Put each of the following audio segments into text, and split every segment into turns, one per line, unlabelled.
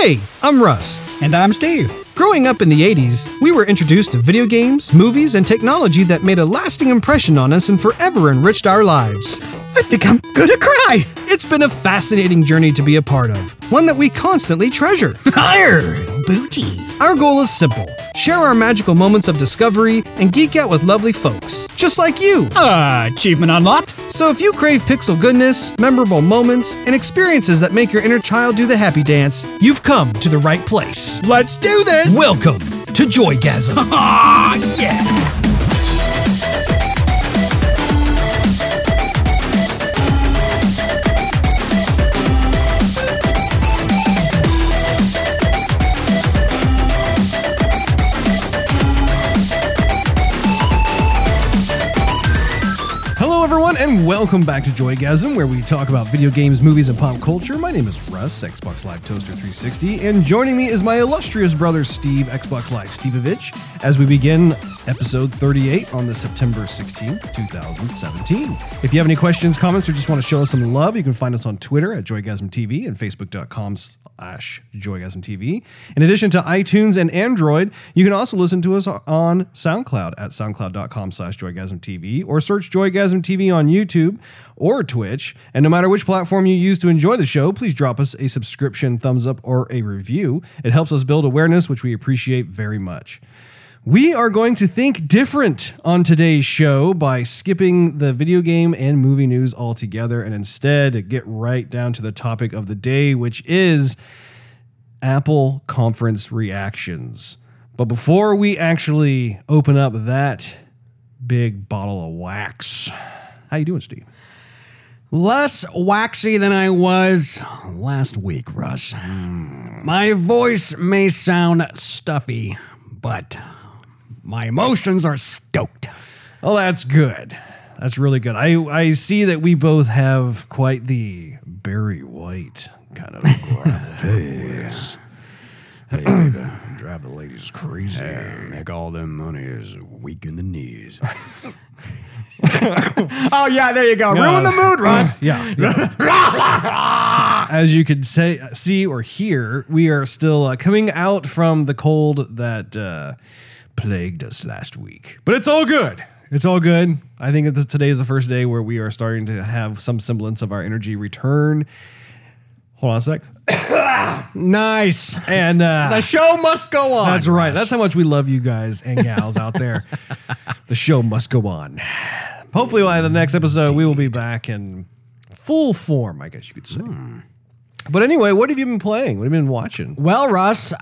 Hey, I'm Russ.
And I'm Steve.
Growing up in the 80s, we were introduced to video games, movies, and technology that made a lasting impression on us and forever enriched our lives.
I think I'm gonna cry.
It's been a fascinating journey to be a part of, one that we constantly treasure.
Higher, booty.
Our goal is simple share our magical moments of discovery and geek out with lovely folks, just like you.
Uh, achievement unlocked.
So if you crave pixel goodness, memorable moments, and experiences that make your inner child do the happy dance, you've come to the right place.
Let's do this.
Welcome to Joygasm.
Ah, yeah.
Everyone, and welcome back to Joygasm, where we talk about video games, movies, and pop culture. My name is Russ, Xbox Live Toaster 360, and joining me is my illustrious brother Steve, Xbox Live Stevevich, as we begin episode 38 on the September 16th, 2017. If you have any questions, comments, or just want to show us some love, you can find us on Twitter at JoygasmTV and Facebook.com slash Joygasm TV. In addition to iTunes and Android, you can also listen to us on SoundCloud at soundcloud.com slash Joygasm TV or search Joygasm TV on YouTube or Twitch. And no matter which platform you use to enjoy the show, please drop us a subscription, thumbs up, or a review. It helps us build awareness, which we appreciate very much. We are going to think different on today's show by skipping the video game and movie news altogether and instead get right down to the topic of the day, which is Apple conference reactions. But before we actually open up that big bottle of wax, how you doing, Steve?
Less waxy than I was last week, Russ. Hmm. My voice may sound stuffy, but my emotions are stoked.
Oh, that's good. That's really good. I I see that we both have quite the Barry White kind of voice.
Hey, baby, drive the ladies crazy. make all them money is weak in the knees. oh yeah, there you go. Ruin the mood, Russ.
Yeah. As you could say, see or hear, we are still uh, coming out from the cold that uh, plagued us last week. But it's all good. It's all good. I think that today is the first day where we are starting to have some semblance of our energy return. Hold on a sec.
Nice.
And uh,
The show must go on.
That's right. That's how much we love you guys and gals out there. the show must go on. Hopefully, by the next episode, we will be back in full form, I guess you could say. But anyway, what have you been playing? What have you been watching?
Well, Russ, uh,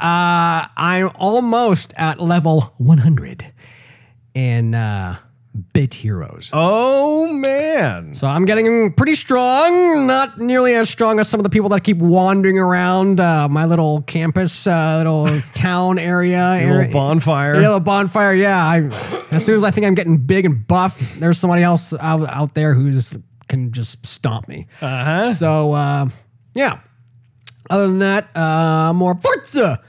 I'm almost at level 100 in uh, Bit Heroes.
Oh, man.
So I'm getting pretty strong, not nearly as strong as some of the people that keep wandering around uh, my little campus, uh, little town area.
A little bonfire.
Yeah, little bonfire. Yeah, I, as soon as I think I'm getting big and buff, there's somebody else out, out there who just can just stomp me.
Uh-huh.
So uh, yeah. Other than that, uh, more Forza.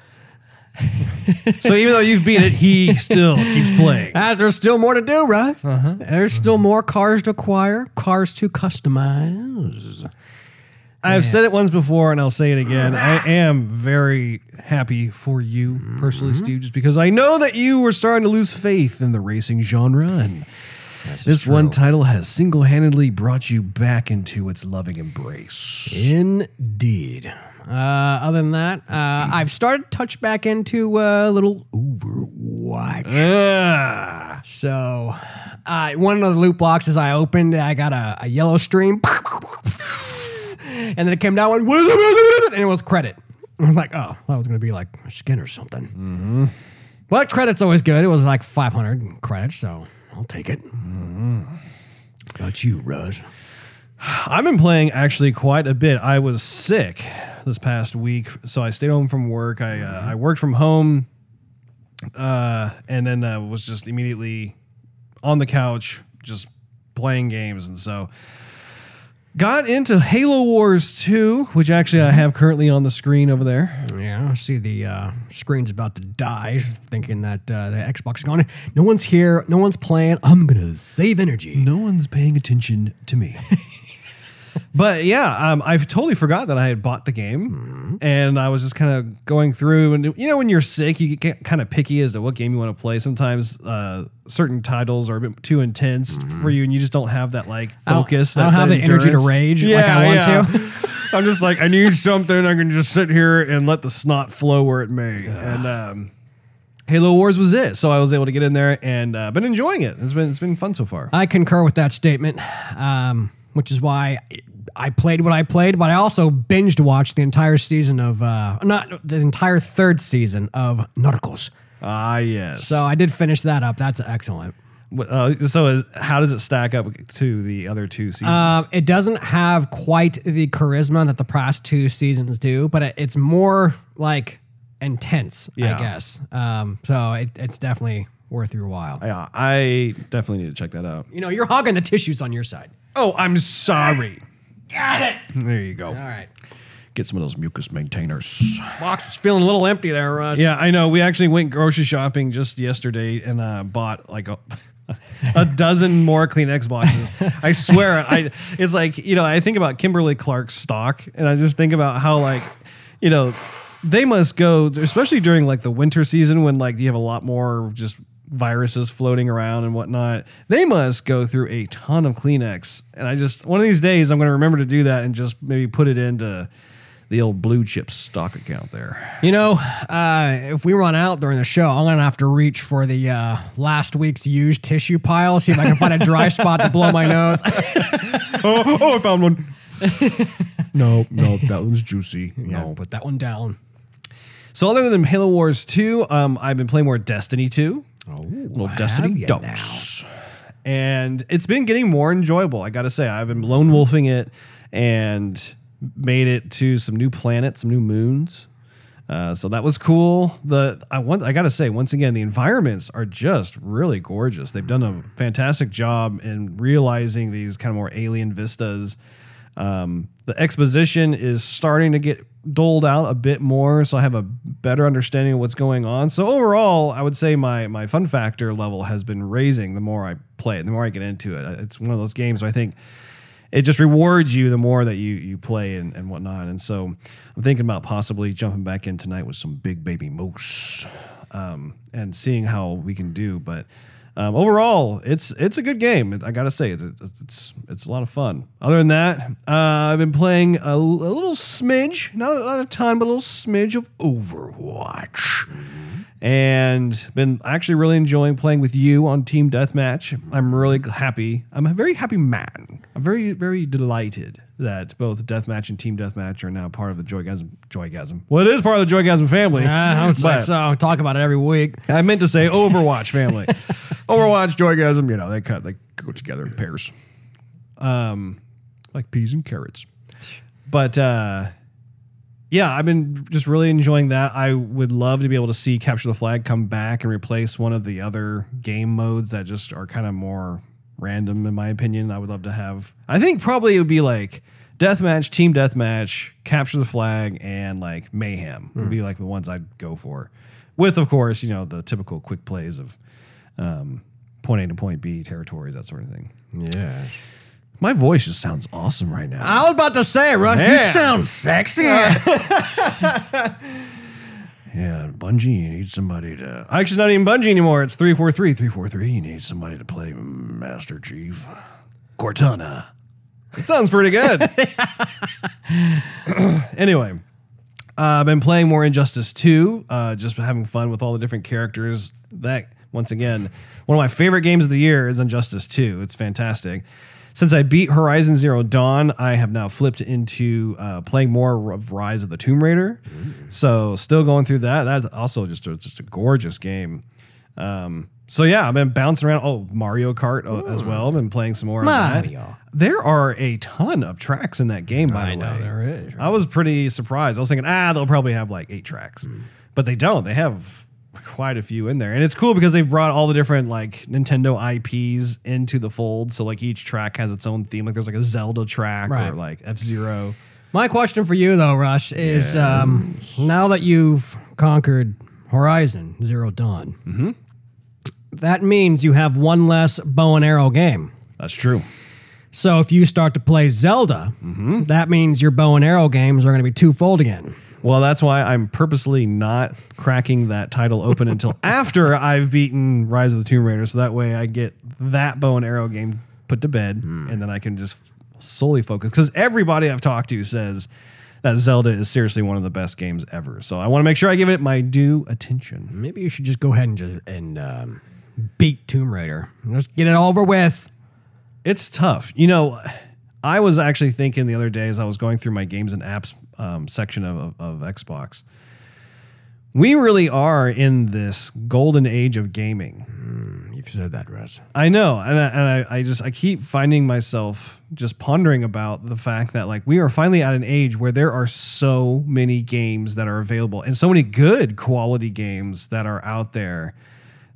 So even though you've beat it, he still keeps playing.
Ah, there's still more to do, right? Uh-huh. There's still more cars to acquire, cars to customize.
I've said it once before and I'll say it again. I am very happy for you personally, Steve, just because I know that you were starting to lose faith in the racing genre. And this one title has single handedly brought you back into its loving embrace.
Indeed. Uh, other than that, uh, I've started to touch back into a little Overwatch.
Ah,
So, uh, one of the loot boxes I opened, I got a, a yellow stream, and then it came down. Went, what is it? What is it? What is it? And it was credit. I was like, oh, that was gonna be like a skin or something. Mm-hmm. But credit's always good. It was like 500 credits, so I'll take it. About you, Russ?
I've been playing actually quite a bit. I was sick this past week, so I stayed home from work. I uh, I worked from home, uh, and then uh, was just immediately on the couch, just playing games, and so got into Halo Wars 2, which actually I have currently on the screen over there.
Yeah, I see the uh, screen's about to die, thinking that uh, the Xbox is gone. No one's here. No one's playing. I'm gonna save energy.
No one's paying attention to me. but yeah, um, I've totally forgot that I had bought the game, and I was just kind of going through. And you know, when you're sick, you get kind of picky as to what game you want to play. Sometimes uh, certain titles are a bit too intense for you, and you just don't have that like
I don't-
focus.
I don't have the energy to rage like I want to.
I'm just like, I need something. I can just sit here and let the snot flow where it may. And um, Halo Wars was it. So I was able to get in there and uh, been enjoying it. It's been it's been fun so far.
I concur with that statement, um, which is why I played what I played, but I also binged watched the entire season of, uh, not the entire third season of Narcos.
Ah, yes.
So I did finish that up. That's excellent.
Uh, so is, how does it stack up to the other two seasons?
Um, it doesn't have quite the charisma that the past two seasons do, but it, it's more like intense,
Yeah.
I guess. Um, so it, it's definitely worth your while.
yeah, I definitely need to check that out.
You know, you're hogging the tissues on your side.
Oh, I'm sorry.
Got it.
There you go.
All right.
Get some of those mucus maintainers.
Box is feeling a little empty there, Russ.
Yeah, I know. We actually went grocery shopping just yesterday and uh, bought like a, a dozen more Kleenex boxes. I swear, I it's like you know I think about Kimberly Clark's stock, and I just think about how like you know they must go, especially during like the winter season when like you have a lot more just viruses floating around and whatnot. They must go through a ton of Kleenex, and I just one of these days I'm going to remember to do that and just maybe put it into the old blue chip stock account there.
You know, uh, if we run out during the show, I'm gonna have to reach for the uh, last week's used tissue pile, see if I can find a dry spot to blow my nose.
oh, oh, I found one. no, no, that one's juicy.
no, put that one down.
So other than Halo Wars 2, um, I've been playing more Destiny 2.
Oh,
little Destiny dose. And it's been getting more enjoyable. I got to say, I've been lone wolfing it and made it to some new planets, some new moons. Uh, so that was cool. The I want I got to say once again the environments are just really gorgeous. They've done a fantastic job in realizing these kind of more alien vistas. Um, the exposition is starting to get doled out a bit more, so I have a better understanding of what's going on. So overall, I would say my my fun factor level has been raising the more I play it, the more I get into it. It's one of those games I think it just rewards you the more that you you play and, and whatnot. And so I'm thinking about possibly jumping back in tonight with some big baby moose um, and seeing how we can do. But um, overall, it's it's a good game. I gotta say, it's it's it's a lot of fun. Other than that, uh, I've been playing a, a little smidge, not a, not a ton, but a little smidge of Overwatch and been actually really enjoying playing with you on Team Deathmatch. I'm really happy. I'm a very happy man. I'm very, very delighted that both Deathmatch and Team Deathmatch are now part of the Joygasm. Joygasm. Well, it is part of the Joygasm family.
I would say
but
so. Talk about it every week.
I meant to say Overwatch family. Overwatch, Joygasm, you know, they cut, they go together in pairs. Um, like peas and carrots. But uh yeah, I've been just really enjoying that. I would love to be able to see Capture the Flag come back and replace one of the other game modes that just are kind of more random, in my opinion. I would love to have. I think probably it would be like Deathmatch, Team Deathmatch, Capture the Flag, and like Mayhem would be like the ones I'd go for. With, of course, you know, the typical quick plays of um, point A to point B territories, that sort of thing.
Yeah.
My voice just sounds awesome right now.
I was about to say, Russ, you sound sexy.
Yeah, Bungie, you need somebody to. I actually, it's not even Bungie anymore. It's 343. 343, you need somebody to play Master Chief. Cortana. It sounds pretty good. anyway, uh, I've been playing more Injustice 2, uh, just having fun with all the different characters. That, once again, one of my favorite games of the year is Injustice 2. It's fantastic. Since I beat Horizon Zero Dawn, I have now flipped into uh, playing more of Rise of the Tomb Raider. So still going through that. That's also just a, just a gorgeous game. Um, so yeah, I've been bouncing around. Oh, Mario Kart uh, as well. I've been playing some more.
Mario.
There are a ton of tracks in that game. By
I
the
know
way,
there is.
I was pretty surprised. I was thinking, ah, they'll probably have like eight tracks, but they don't. They have quite a few in there, and it's cool because they've brought all the different like Nintendo IPs into the fold. So like each track has its own theme. Like there's like a Zelda track
Right.
or like F Zero.
My question for you, though, Russ, is um, now that you've conquered Horizon Zero Dawn, that means you have one less bow and arrow game.
That's true.
So if you start to play Zelda,
Mm-hmm.
that means your bow and arrow games are going to be twofold again.
Well, that's why I'm purposely not cracking that title open until after I've beaten Rise of the Tomb Raider, so that way I get that bow and arrow game put to bed, and then I can just solely focus. Because everybody I've talked to says that Zelda is seriously one of the best games ever. So I want to make sure I give it my due attention.
Maybe you should just go ahead and just and um, beat Tomb Raider. Just get it over with.
It's tough. You know, I was actually thinking the other day as I was going through my games and apps um, section of, of, of Xbox, we really are in this golden age of gaming.
You've said that, Russ.
I know, and I, and I, I just I keep finding myself just pondering about the fact that like we are finally at an age where there are so many games that are available and so many good quality games that are out there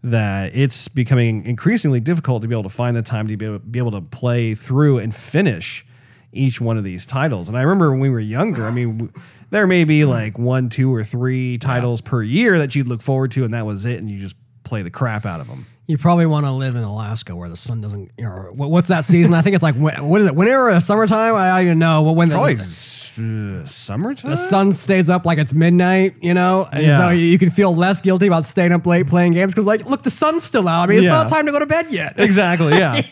that it's becoming increasingly difficult to be able to find the time to be able, be able to play through and finish each one of these titles. And I remember when we were younger, I mean, w- there may be like one, two, or three titles per year that you'd look forward to, and that was it, and you just play the crap out of them.
You probably want to live in Alaska where the sun doesn't. You know, what- what's that season? I think it's like what is it? Winter or summertime? I don't even know. But when the,
Probably s- uh, summertime.
the sun stays up like it's midnight, you know, and
Yeah.
so you can feel less guilty about staying up late playing games because, like, look, the sun's still out. I mean, it's
Yeah.
not time to go to bed yet.
Exactly. Yeah.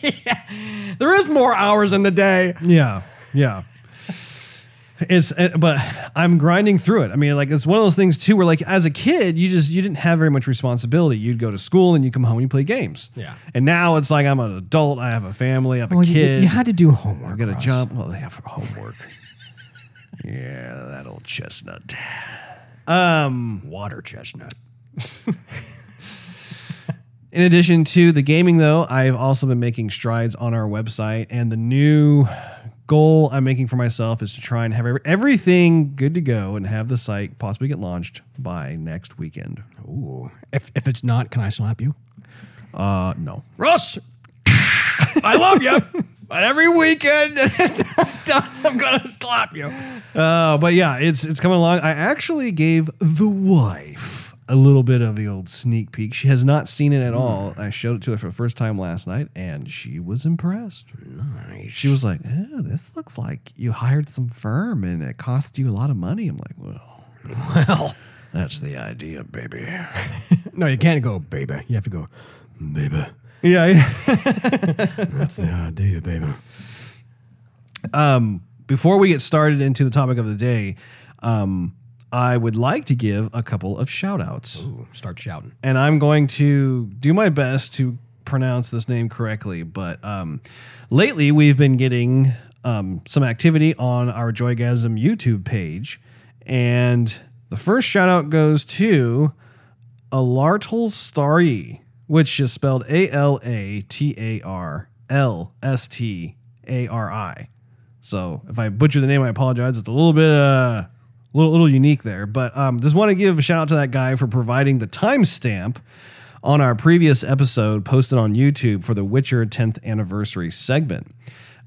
there is more hours in the day.
yeah. Yeah. It's, uh, but I'm grinding through it. I mean, like it's one of those things too, where like as a kid, you just you didn't have very much responsibility. You'd go to school and you come home and you play games.
Yeah.
And now it's like I'm an adult. I have a family. I have a
Well, you-
kid.
you, had to do homework.
I got a
Russ.
job. Well, they have homework. yeah, that old chestnut. Um,
Water chestnut.
In addition to the gaming, though, I've also been making strides on our website, and the new goal I'm making for myself is to try and have every, everything good to go and have the site possibly get launched by next weekend.
Ooh. If, if it's not, can I slap you?
Uh, no.
Russ, I love you, but every weekend I'm gonna slap you.
Uh, but yeah, it's it's coming along. I actually gave the wife a little bit of the old sneak peek. She has not seen it at all. I showed it to her for the first time last night, and she was impressed.
Nice.
She was like, "Oh, this looks like you hired some firm, and it cost you a lot of money." I'm like, "Well,
well.
that's the idea, baby."
No, you can't go, baby. You have to go, baby.
Yeah. yeah.
That's the idea, baby.
Um, Before we get started into the topic of the day, um, I would like to give a couple of shout outs.
Ooh, start shouting.
and I'm going to do my best to pronounce this name correctly. But um, lately, we've been getting um, some activity on our Joygasm YouTube page, and the first shout out goes to Alartal Stari, which is spelled A L A T A R L S T A R I. So if I butcher the name, I apologize. It's a little bit uh, little little unique there, but um, just want to give a shout out to that guy for providing the timestamp on our previous episode posted on YouTube for the Witcher 10th anniversary segment.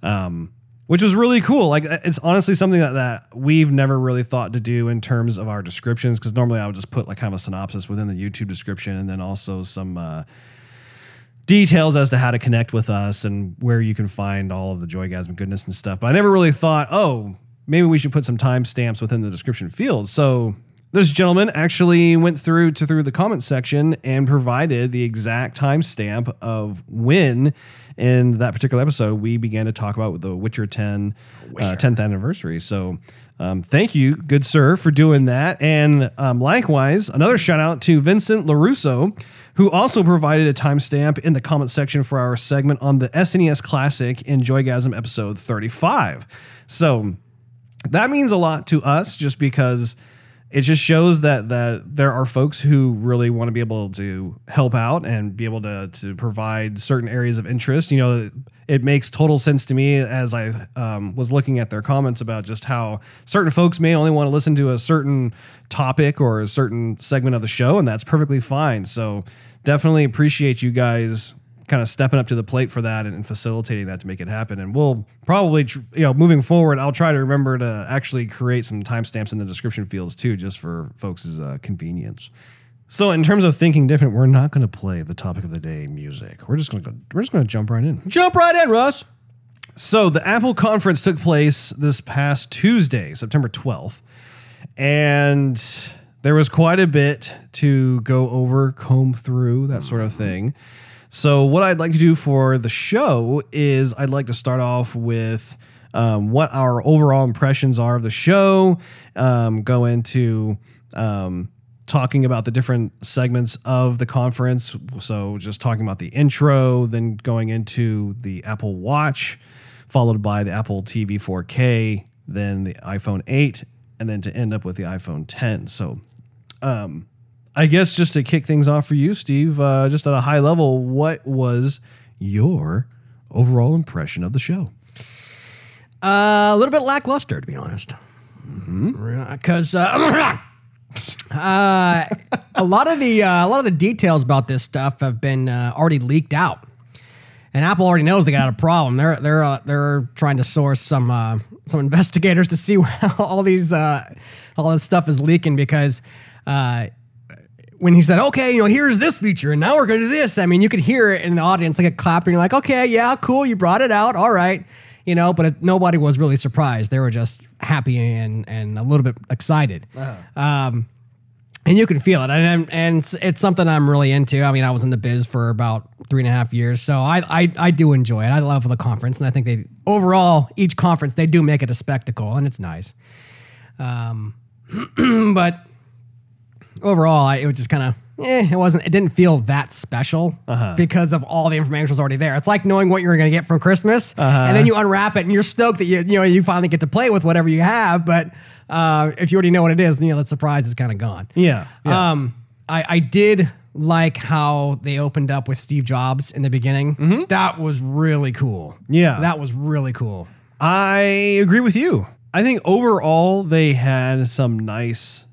Um, which was really cool. Like it's honestly something that, that we've never really thought to do in terms of our descriptions because normally I would just put like kind of a synopsis within the YouTube description and then also some uh, details as to how to connect with us and where you can find all of the Joygasm goodness and stuff. But I never really thought, oh, maybe we should put some timestamps within the description field. So this gentleman actually went through to through the comment section and provided the exact timestamp of when in that particular episode we began to talk about the Witcher 10 uh, 10th anniversary. So um, thank you, good sir, for doing that. And um, likewise, another shout out to Vincent LaRusso, who also provided a timestamp in the comment section for our segment on the SNES Classic in Joygasm episode 35. So that means a lot to us just because it just shows that that there are folks who really want to be able to help out and be able to to provide certain areas of interest. You know, it makes total sense to me as I um, was looking at their comments about just how certain folks may only want to listen to a certain topic or a certain segment of the show, and that's perfectly fine. So definitely appreciate you guys kind of stepping up to the plate for that and, facilitating that to make it happen. And we'll probably, tr- you know, moving forward, I'll try to remember to actually create some timestamps in the description fields too, just for folks' uh, convenience. So, in terms of thinking different, we're not going to play the topic of the day music. We're just going to go. We're just going to jump right in.
Jump right in, Russ.
So the Apple conference took place this past Tuesday, September 12th, and there was quite a bit to go over, comb through, that sort of thing. So what I'd like to do for the show is I'd like to start off with um, what our overall impressions are of the show, um, go into um, talking about the different segments of the conference. So just talking about the intro, then going into the Apple Watch, followed by the Apple TV 4K, then the iPhone 8, and then to end up with the iPhone 10. So um, I guess just to kick things off for you, Steve, uh, just at a high level, what was your overall impression of the show?
Uh, a little bit lackluster, to be honest. Because uh, uh, a lot of the uh, a lot of the details about this stuff have been uh, already leaked out, and Apple already knows they got a problem. They're they're uh, they're trying to source some uh, some investigators to see how all these uh, all this stuff is leaking because. Uh, when he said, "Okay, you know, here's this feature, and now we're going to do this," I mean, you could hear it in the audience like a clapping, like, "Okay, yeah, cool, you brought it out, all right," you know. But it, nobody was really surprised; they were just happy and and a little bit excited. Um, and you can feel it, and and it's, it's something I'm really into. I mean, I was in the biz for about three and a half years, so I I, I do enjoy it. I love the conference, and I think they overall each conference they do make it a spectacle, and it's nice. Um, but overall, I, it was just kind of, eh, it wasn't, it didn't feel that special because of all the information was already there. It's like knowing what you're going to get from Christmas, and then you unwrap it, and you're stoked that you, you know, you finally get to play with whatever you have. But uh, if you already know what it is, you know, that surprise is kind of gone.
Yeah. yeah.
Um, I, I did like how they opened up with Steve Jobs in the beginning. That was really cool.
Yeah.
that was really cool.
I agree with you. I think overall they had some nice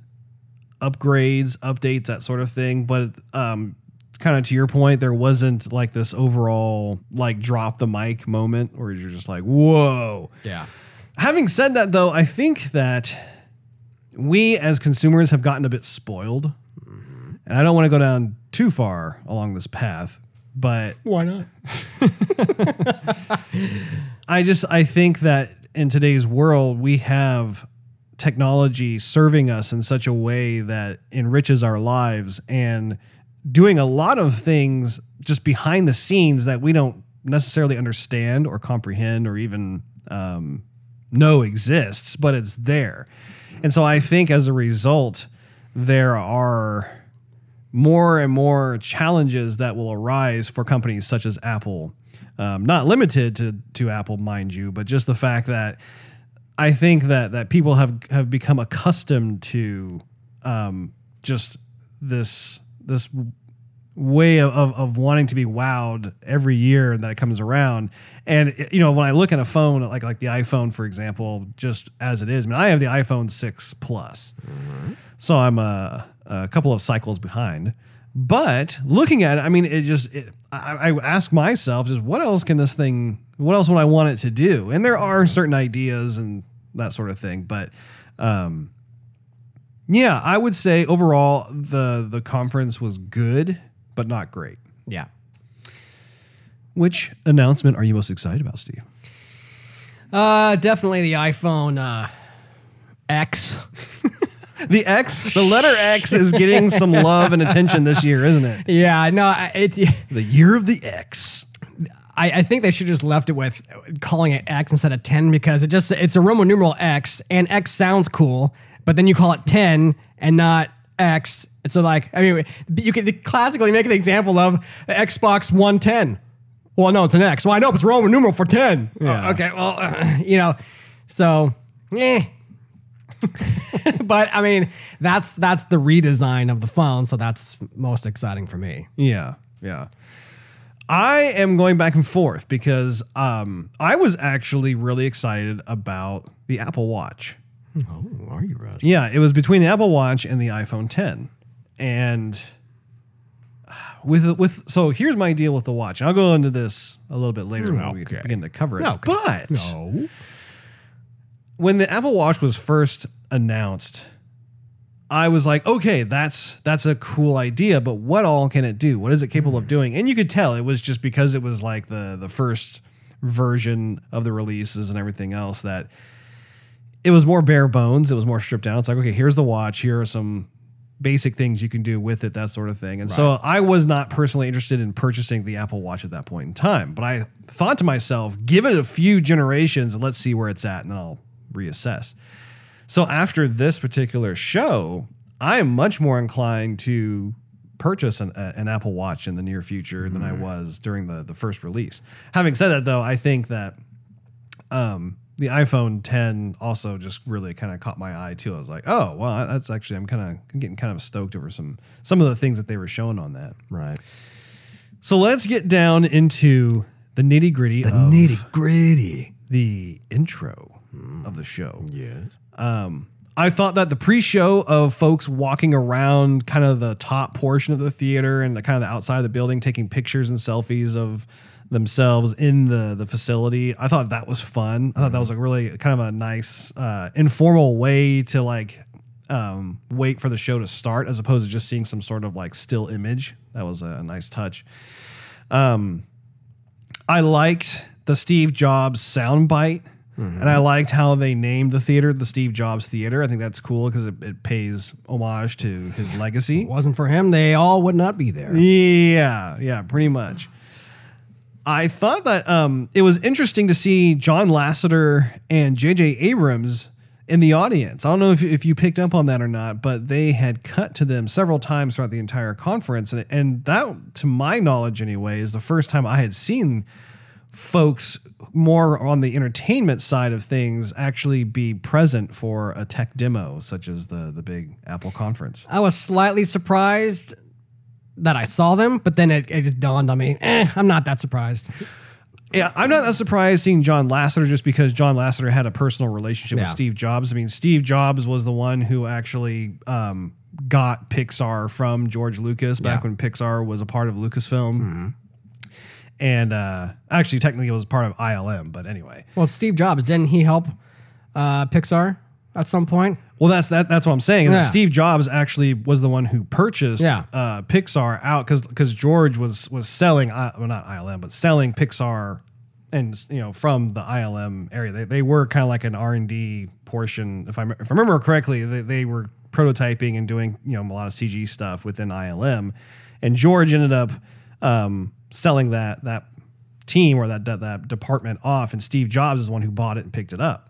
upgrades, updates, that sort of thing. But um, kind of to your point, there wasn't like this overall like drop the mic moment where you're just like, whoa.
Yeah.
Having said that, though, I think that we as consumers have gotten a bit spoiled. And I don't want to go down too far along this path, but
Why not?
I just I think that in today's world we have technology serving us in such a way that enriches our lives and doing a lot of things just behind the scenes that we don't necessarily understand or comprehend or even um, know exists, but it's there. And so I think as a result, there are more and more challenges that will arise for companies such as Apple. Um, not limited to to Apple, mind you, but just the fact that I think that that people have have become accustomed to um, just this this way of, of, of wanting to be wowed every year that it comes around. And you know, when I look at a phone like like the iPhone, for example, just as it is, I mean, I have the iPhone six plus, so I'm a, a couple of cycles behind. But looking at it, I mean, it just it, I, I ask myself, just what else can this thing? What else would I want it to do? And there are certain ideas and that sort of thing, but um, yeah, I would say overall the the conference was good, but not great.
Yeah.
Which announcement are you most excited about, Steve?
Uh, definitely the iPhone uh, X.
The X, the letter X is getting some love and attention this year, isn't it?
Yeah, no, it.
The year of the X.
I, I think they should just left it with calling it X instead of ten because it just it's a Roman numeral X and X sounds cool, but then you call it ten and not X. And so like I mean, you could classically make an example of Xbox One Ten. Well, no, it's an X. Well, I know it's Roman numeral for ten.
Yeah.
Oh, okay, well, you know, so eh. but I mean, that's that's the redesign of the phone, so that's most exciting for me.
Yeah, yeah. I am going back and forth because um, I was actually really excited about the Apple Watch.
Oh, are you, Russ?
Yeah, it was between the Apple Watch and the iPhone 10. And with with so here's my deal with the watch. I'll go into this a little bit later when we begin to cover it.
Okay.
But
No.
when the Apple Watch was first announced, I was like, okay, that's that's a cool idea, but what all can it do? What is it capable of mm. doing? And you could tell it was just because it was like the the first version of the releases and everything else that it was more bare bones. It was more stripped down. It's like, okay, here's the watch. Here are some basic things you can do with it, that sort of thing. And so I was not personally interested in purchasing the Apple Watch at that point in time. But I thought to myself, give it a few generations and let's see where it's at, and I'll reassess. So after this particular show, I am much more inclined to purchase an, an Apple Watch in the near future than I was during the, the first release. Having said that, though, I think that um, the iPhone 10 also just really kind of caught my eye too. I was like, oh, well, that's actually I'm kind of getting kind of stoked over some some of the things that they were showing on that.
Right.
So let's get down into the nitty gritty The
Nitty gritty.
the intro of the show.
Yes.
I thought that the pre-show of folks walking around kind of the top portion of the theater and the kind of the outside of the building taking pictures and selfies of themselves in the the facility. I thought that was fun. I thought that was like really kind of a nice uh, informal way to like um, wait for the show to start as opposed to just seeing some sort of like still image. That was a, nice touch. Um, I liked the Steve Jobs soundbite. And I liked how they named the theater the Steve Jobs Theater. I think that's cool because it, it pays homage to his legacy.
it Wasn't for him, they all would not be there.
Yeah, yeah, pretty much. I thought that um, it was interesting to see John Lasseter and J.J. Abrams in the audience. I don't know if, if you picked up on that or not, but they had cut to them several times throughout the entire conference. And, and that, to my knowledge anyway, is the first time I had seen folks more on the entertainment side of things actually be present for a tech demo such as the the big Apple conference.
I was slightly surprised that I saw them, but then it, it just dawned on me, eh, I'm not that surprised.
Yeah, I'm not that surprised seeing John Lasseter just because John Lasseter had a personal relationship with Steve Jobs. I mean, Steve Jobs was the one who actually um, got Pixar from George Lucas back
Yeah. Mm-hmm.
when Pixar was a part of Lucasfilm. And uh, actually, technically, it was part of ILM, but anyway.
Well, Steve Jobs, didn't he help uh, Pixar at some point?
Well, that's that. That's what I'm saying.
Yeah.
Steve Jobs actually was the one who purchased
Yeah.
uh, Pixar out because because George was was selling uh, well not ILM but selling Pixar and you know from the ILM area. They, they were kind of like an R and D portion. If I if I remember correctly, they, they were prototyping and doing you know a lot of CG stuff within ILM, and George ended up um, selling that that team or that, that that department off, and Steve Jobs is the one who bought it and picked it up.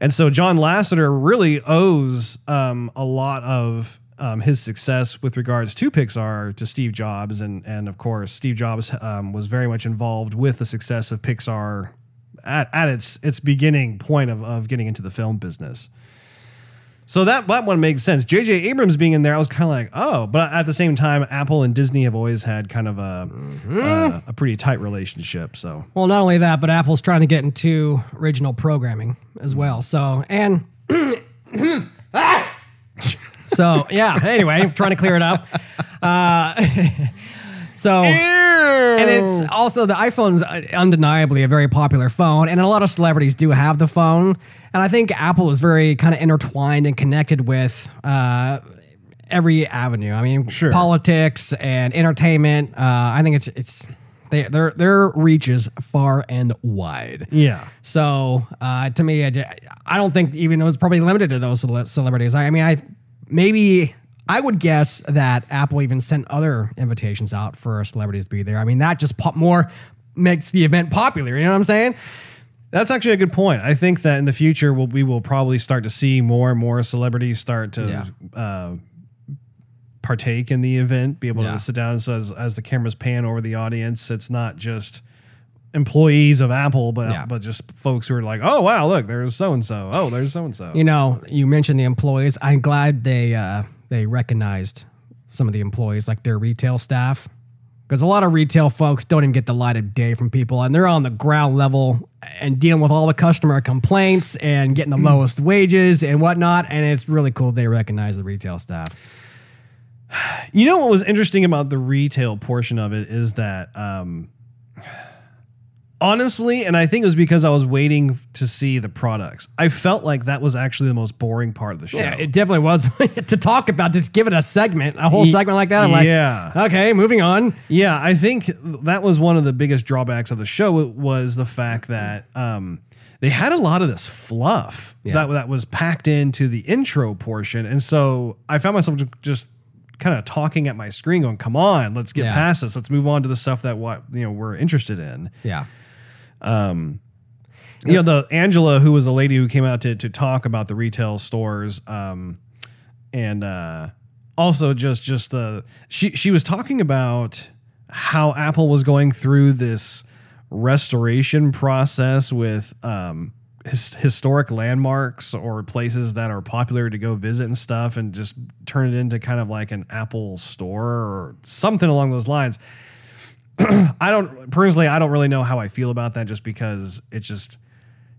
And so John Lasseter really owes um, a lot of um, his success with regards to Pixar to Steve Jobs, and and of course Steve Jobs um, was very much involved with the success of Pixar at, at its its beginning point of, of getting into the film business. So that that one makes sense. J.J. Abrams being in there, I was kind of like, oh, but at the same time, Apple and Disney have always had kind of a uh, a pretty tight relationship. So
Well, not only that, but Apple's trying to get into original programming as well. So, and so yeah. Anyway, trying to clear it up. Uh, so, and it's also the iPhone's undeniably a very popular phone, and a lot of celebrities do have the phone. And I think Apple is very kind of intertwined and connected with. Uh, Every avenue. I mean,
Sure.
politics and entertainment. Uh, I think it's it's they, their their reach is far and wide.
yeah,
So uh, to me, I, I don't think even it was probably limited to those cele- celebrities. I, I mean, I maybe I would guess that Apple even sent other invitations out for celebrities to be there. I mean, that just pop more makes the event popular. You know what I'm saying?
That's actually a good point. I think that in the future we'll, we will probably start to see more and more celebrities start to uh, partake in the event, be able
Yeah.
to sit down. So as, as the cameras pan over the audience, it's not just employees of Apple, but
Yeah.
but just folks who are like, oh wow, look, there's so and so. Oh, there's so and so.
You know, you mentioned the employees. I'm glad they uh, they recognized some of the employees, like their retail staff, because a lot of retail folks don't even get the light of day from people, and they're on the ground level and dealing with all the customer complaints and getting the lowest wages and whatnot. And it's really cool they recognize the retail staff.
You know what was interesting about the retail portion of it is that um, Honestly, and I think it was because I was waiting to see the products. I felt like that was actually the most boring part of the show.
Yeah, it definitely was to talk about. To give it a segment, a whole segment like that. I'm like,
yeah.
okay, moving on.
Yeah, I think that was one of the biggest drawbacks of the show was the fact that um, they had a lot of this fluff
Yeah.
that that was packed into the intro portion, and so I found myself just kind of talking at my screen, going, "Come on, let's get
Yeah.
past this. Let's move on to the stuff that what you know we're interested in."
Yeah,
you know the Angela who was the lady who came out to to talk about the retail stores um and uh also just just the she she was talking about how Apple was going through this restoration process with um his, historic landmarks or places that are popular to go visit and stuff and just turn it into kind of like an Apple store or something along those lines. I don't personally. I don't really know how I feel about that, just because it's just,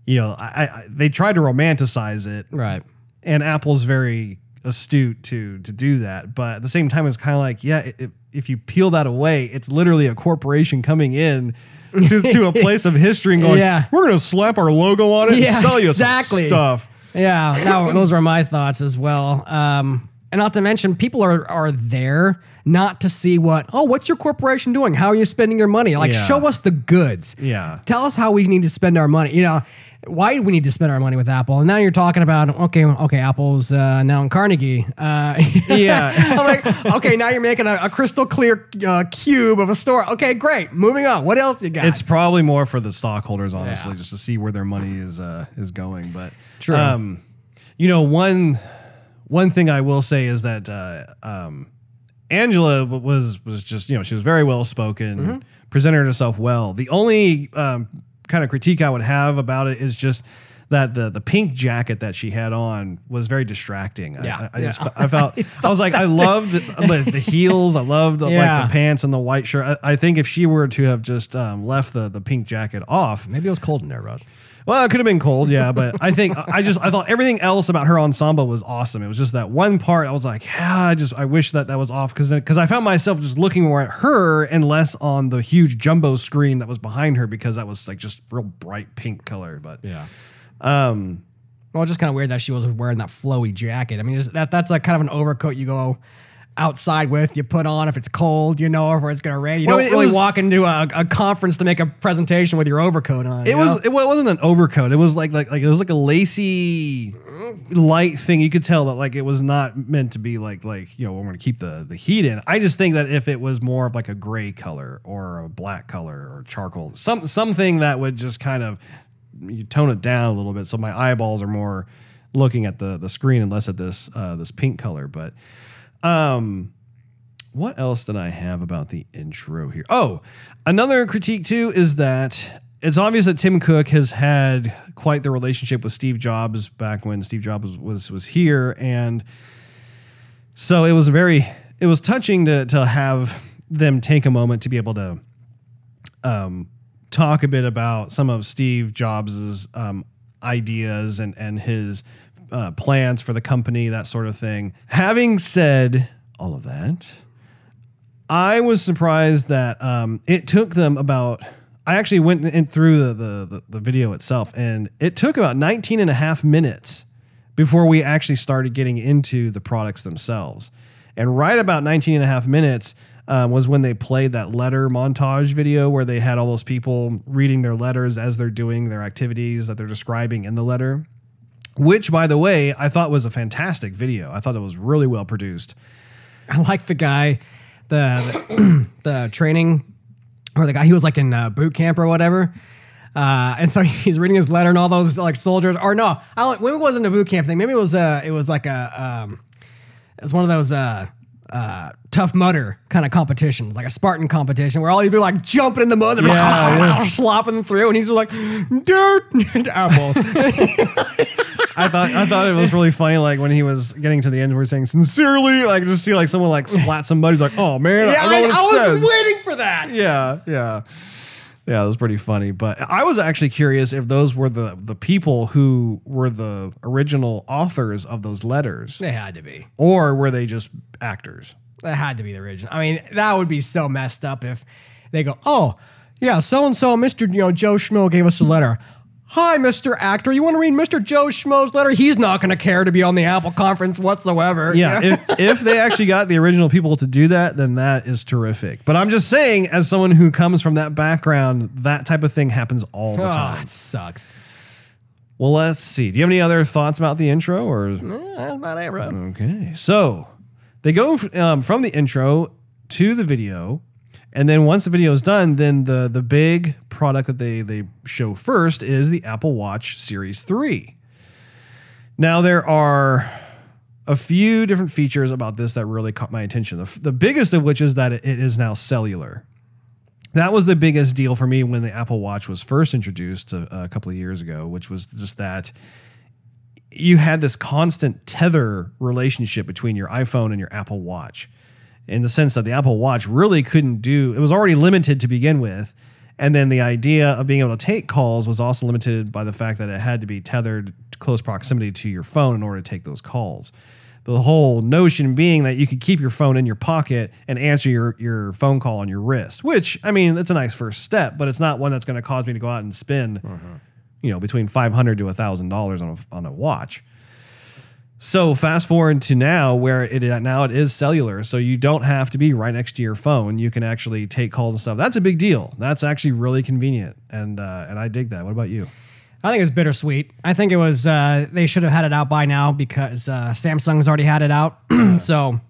you know, I, I they tried to romanticize it,
right.
and Apple's very astute to to do that. But at the same time, it's kind of like, yeah, if, if you peel that away, it's literally a corporation coming in to, to a place of history and going,
Yeah.
we're gonna slap our logo on it
Yeah,
and sell you
exactly.
some stuff.
Yeah, that, those are my thoughts as well. Um, and not to mention, people are are there not to see what. Oh, what's your corporation doing? How are you spending your money? Like,
Yeah.
show us the goods.
Yeah.
Tell us how we need to spend our money. You know, why do we need to spend our money with Apple? And now you're talking about okay, okay, Apple's uh, now in Carnegie. Uh,
Yeah.
I'm like, okay, now you're making a, a crystal clear uh, cube of a store. Okay, great. Moving on. What else you got?
It's probably more for the stockholders, honestly,
Yeah.
just to see where their money is uh, is going. But
True.
Um, you know, one one thing I will say is that uh, um, Angela was was just you know she was very well spoken,
Mm-hmm.
presented herself well. The only um, kind of critique I would have about it is just. That the the pink jacket that she had on was very distracting. I-
Yeah.
I, I just I felt I was like I loved the, the, the heels. I loved
Yeah.
like the pants and the white shirt. I, I think if she were to have just um, left the the pink jacket off,
Maybe it was cold in there, Russ.
Well, it could have been cold, yeah, but I think I just I thought everything else about her ensemble was awesome. It was just that one part I was like, yeah, I just I wish that that was off because because I found myself just looking more at her and less on the huge jumbo screen that was behind her because that was like just real bright pink color. But
Yeah. Um, well, it's just kind of weird that she was wearing that flowy jacket. I mean, just that that's like kind of an overcoat you go outside with. You put on if it's cold, you know, or if it's gonna rain. You
Well,
don't really
was-
walk into a, a conference to make a presentation with your overcoat on.
it was
know?
it wasn't an overcoat. It was like like like it was like a lacy light thing. You could tell that like it was not meant to be like like you know we're going to keep the the heat in. I just think that if it was more of like a gray color or a black color or charcoal, some something that would just kind of you tone it down a little bit, so my eyeballs are more looking at the the screen and less at this uh, this pink color. But um, what else did I have about the intro here? Oh, another critique too is that it's obvious that Tim Cook has had quite the relationship with Steve Jobs back when Steve Jobs was was, was here, and so it was very it was touching to to have them take a moment to be able to um, talk a bit about some of Steve Jobs's um, ideas and and his uh, plans for the company, that sort of thing. Having said all of that, I was surprised that um, it took them about. I actually went in through the, the, the, the video itself, and it took about 19 and a half minutes before we actually started getting into the products themselves. And right about 19 and a half minutes um, was when they played that letter montage video where they had all those people reading their letters as they're doing their activities that they're describing in the letter. Which, by the way, I thought was a fantastic video. I thought it was really well produced.
I like the guy, the the, the training, or the guy he was like in uh, boot camp or whatever. Uh, and so he's reading his letter, and all those like soldiers, or no, I don't, maybe it wasn't a boot camp thing. Maybe it was uh, it was like a um, it was one of those uh, uh, tough mudder kind of competitions, like a Spartan competition, where all these people like jumping in the mud, and
Yeah,
slopping through, and he's just like dirt ah, apple.
I thought I thought it was really funny, like when he was getting to the end where he's saying sincerely, like just see like someone like splat somebody. He's like, oh man,
yeah,
I,
I, I was
says."
waiting for that.
Yeah, yeah. Yeah, That was pretty funny. But I was actually curious if those were the the people who were the original authors of those letters.
They had to be.
Or were they just actors?
That had to be the original. I mean, that would be so messed up if they go, oh, Yeah, so and so, Mr. You know, Joe Schmo gave us a letter. Hi, Mr. Actor. You want to read Mr. Joe Schmo's letter? He's not going to care to be on the Apple conference whatsoever.
Yeah, if, if they actually got the original people to do that, then that is terrific. But I'm just saying, as someone who comes from that background, that type of thing happens all the
Ah,
time.
it sucks.
Well, let's see. Do you have any other thoughts about the intro, or
That's about it, bro.
okay? So they go um, from the intro to the video, and then once the video is done, then the the big product that they they show first is the Apple Watch Series Three. Now there are a few different features about this that really caught my attention. The, the biggest of which is that it- it is now cellular. That was the biggest deal for me when the Apple Watch was first introduced a, a couple of years ago, which was just that you had this constant tether relationship between your iPhone and your Apple Watch in the sense that the Apple Watch really couldn't do it was already limited to begin with and then the idea of being able to take calls was also limited by the fact that it had to be tethered to close proximity to your phone in order to take those calls. The whole notion being that you could keep your phone in your pocket and answer your, your phone call on your wrist which i mean it's a nice first step but it's not one that's going to cause me to go out and spend uh-huh. You know between 500 to $1000 on a, on a watch so fast forward to now where it now it is cellular, so you don't have to be right next to your phone. You can actually take calls and stuff. That's a big deal. That's actually really convenient, and uh, and I dig that. What about you?
I think it's bittersweet. I think it was uh, they should have had it out by now because uh, Samsung's already had it out. so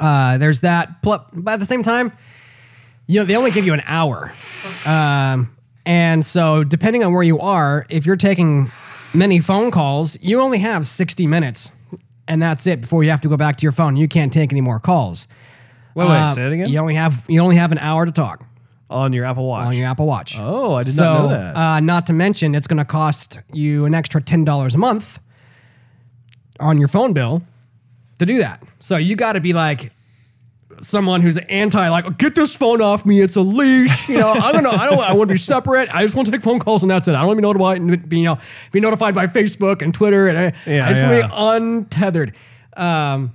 uh, there's that. But at the same time, you know they only give you an hour, um, and so depending on where you are, if you're taking many phone calls, you only have 60 minutes, and that's it before you have to go back to your phone. You can't take any more calls.
Wait, wait,
Uh,
say it again.
You only have you only have an hour to talk
On your Apple Watch.
on your Apple Watch.
Oh, I did
so,
not know that.
Uh, not to mention, it's going to cost you an extra ten dollars a month on your phone bill to do that. So you got to be like someone who's anti, like, get this phone off me. It's a leash. You know, I don't know. I don't. I want to be separate. I just want to take phone calls and that's it. I don't want to be notified and be you know be notified by Facebook and Twitter and I,
Yeah,
I just
yeah.
want to be untethered. Um,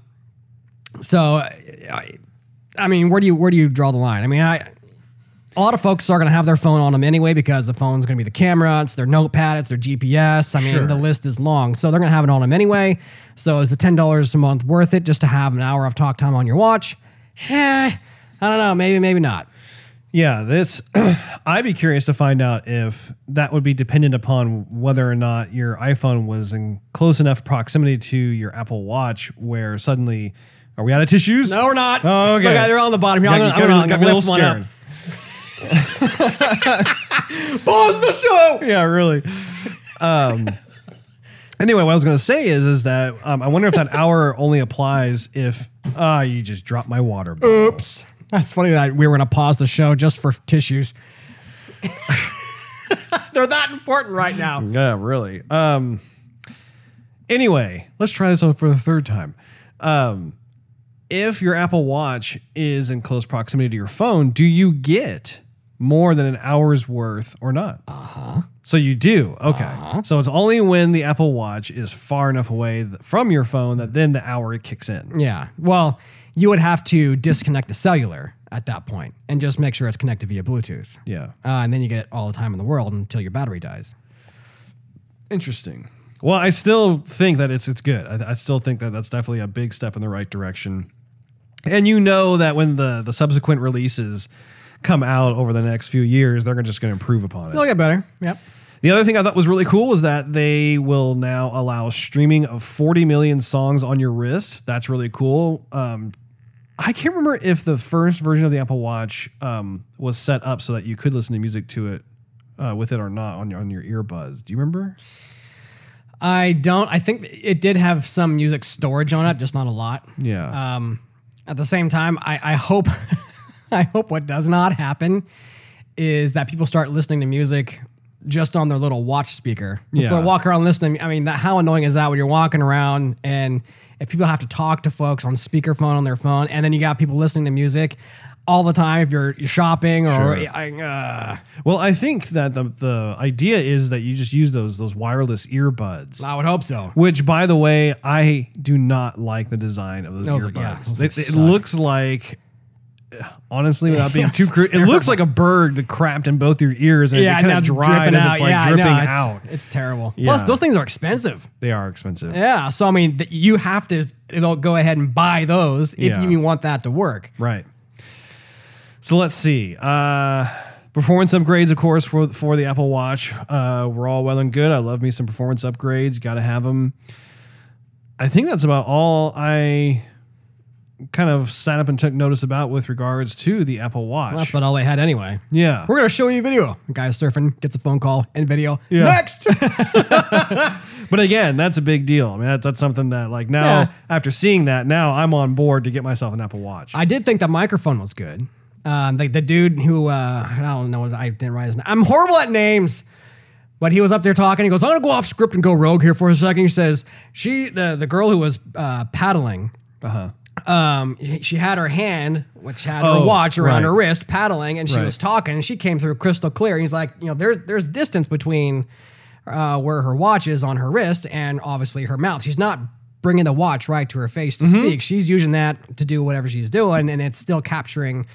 so, I, I mean, where do you where do you draw the line? I mean, I a lot of folks are going to have their phone on them anyway because the phone's going to be the camera, it's their notepad, it's their GPS. I mean,
Sure.
the list is long. So they're going to have it on them anyway. So is the $10 a month worth it just to have an hour of talk time on your watch? Eh, I don't know. Maybe, maybe not.
Yeah, this I'd be curious to find out if that would be dependent upon whether or not your iPhone was in close enough proximity to your Apple Watch where suddenly are we out of tissues?
No, we're not.
Oh, okay.
they're all on the bottom here. I'm
got,
gonna, I'm gonna,
me a
lift
little
one up.
scared.
Pause the show.
yeah, really. Um, anyway, what I was going to say is, is that um, I wonder if that hour only applies if ah, you just dropped my water. bottle.
Oops. That's funny that we were going to pause the show just for tissues. They're that important right now.
Yeah, really. Um, anyway, let's try this on for the third time. Um, if your Apple Watch is in close proximity to your phone, do you get more than an hour's worth or not? Uh huh. So you do. Okay. So it's only when the Apple Watch is far enough away th- from your phone that then the hour kicks in.
Yeah. Well, you would have to disconnect the cellular at that point and just make sure it's connected via Bluetooth.
Yeah.
Uh, and then you get it all the time in the world until your battery dies.
Interesting. Well, I still think that it's it's good. I, I still think that that's definitely a big step in the right direction. And you know that when the the subsequent releases come out over the next few years, they're just going to improve upon it.
They'll get better. Yep.
The other thing I thought was really cool was that they will now allow streaming of 40 million songs on your wrist. That's really cool. Um, I can't remember if the first version of the Apple Watch um, was set up so that you could listen to music to it uh, with it or not on your on your earbuds. Do you remember?
I don't. I think it did have some music storage on it, just not a lot.
Yeah.
Um, at the same time, I, I hope, I hope what does not happen is that people start listening to music just on their little watch speaker.
Yeah.
they walk around listening, I mean, that, how annoying is that when you're walking around and if people have to talk to folks on speakerphone on their phone, and then you got people listening to music all the time if you're, you're shopping or
Sure.
Uh,
Well, I think that the the idea is that you just use those those wireless earbuds.
I would hope so.
Which, by the way, I do not like the design of those,
Those
earbuds.
yeah, those
it, it looks like honestly, without being too crude, it looks like a bird that crapped in both your ears and
Yeah,
it kind of
it's
dried as
out.
it's like
Yeah, I
dripping
know, it's-
out.
It's terrible. Plus, those things are expensive.
They are expensive.
Yeah, so I mean, you have to know, go ahead and buy those if
Yeah.
you want that to work.
Right. So let's see. Uh, performance upgrades, of course, for for the Apple Watch. Uh, we're all well and good. I love me some performance upgrades. Got to have them. I think that's about all I kind of sat up and took notice about with regards to the Apple Watch.
That's about all they had anyway.
yeah.
We're gonna show you a video. The guy's surfing, gets a phone call and video.
Yeah.
Next.
But again, that's a big deal. I mean, that's, that's something that like now
Yeah.
after seeing that, now I'm on board to get myself an Apple Watch.
I did think the microphone was good. Um, the, the dude who uh, I don't know, I didn't write his name. I'm horrible at names. But he was up there talking. He goes, "I'm gonna go off script and go rogue here for a second. He says, "She, the the girl who was uh, paddling, um, she had her hand, which had her.
Oh,
watch around
right.
her wrist, paddling, and she
Right.
was talking, and she came through crystal clear. He's like, you know, there's there's distance between uh, where her watch is on her wrist and obviously her mouth. She's not bringing the watch right to her face
Mm-hmm.
to speak. She's using that to do whatever she's doing, and it's still capturing.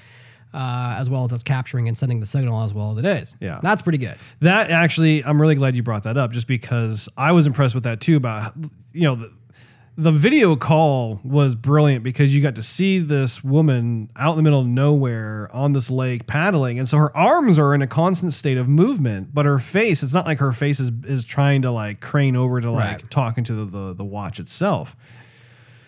Uh, as well as it's capturing and sending the signal as well as it is.
Yeah.
That's pretty good.
That actually, I'm really glad you brought that up, just because I was impressed with that too. About you know the, the video call was brilliant because you got to see this woman out in the middle of nowhere on this lake paddling, and so her arms are in a constant state of movement, but her face, it's not like her face is is trying to like crane over to like
Right.
talking to the, the the watch itself.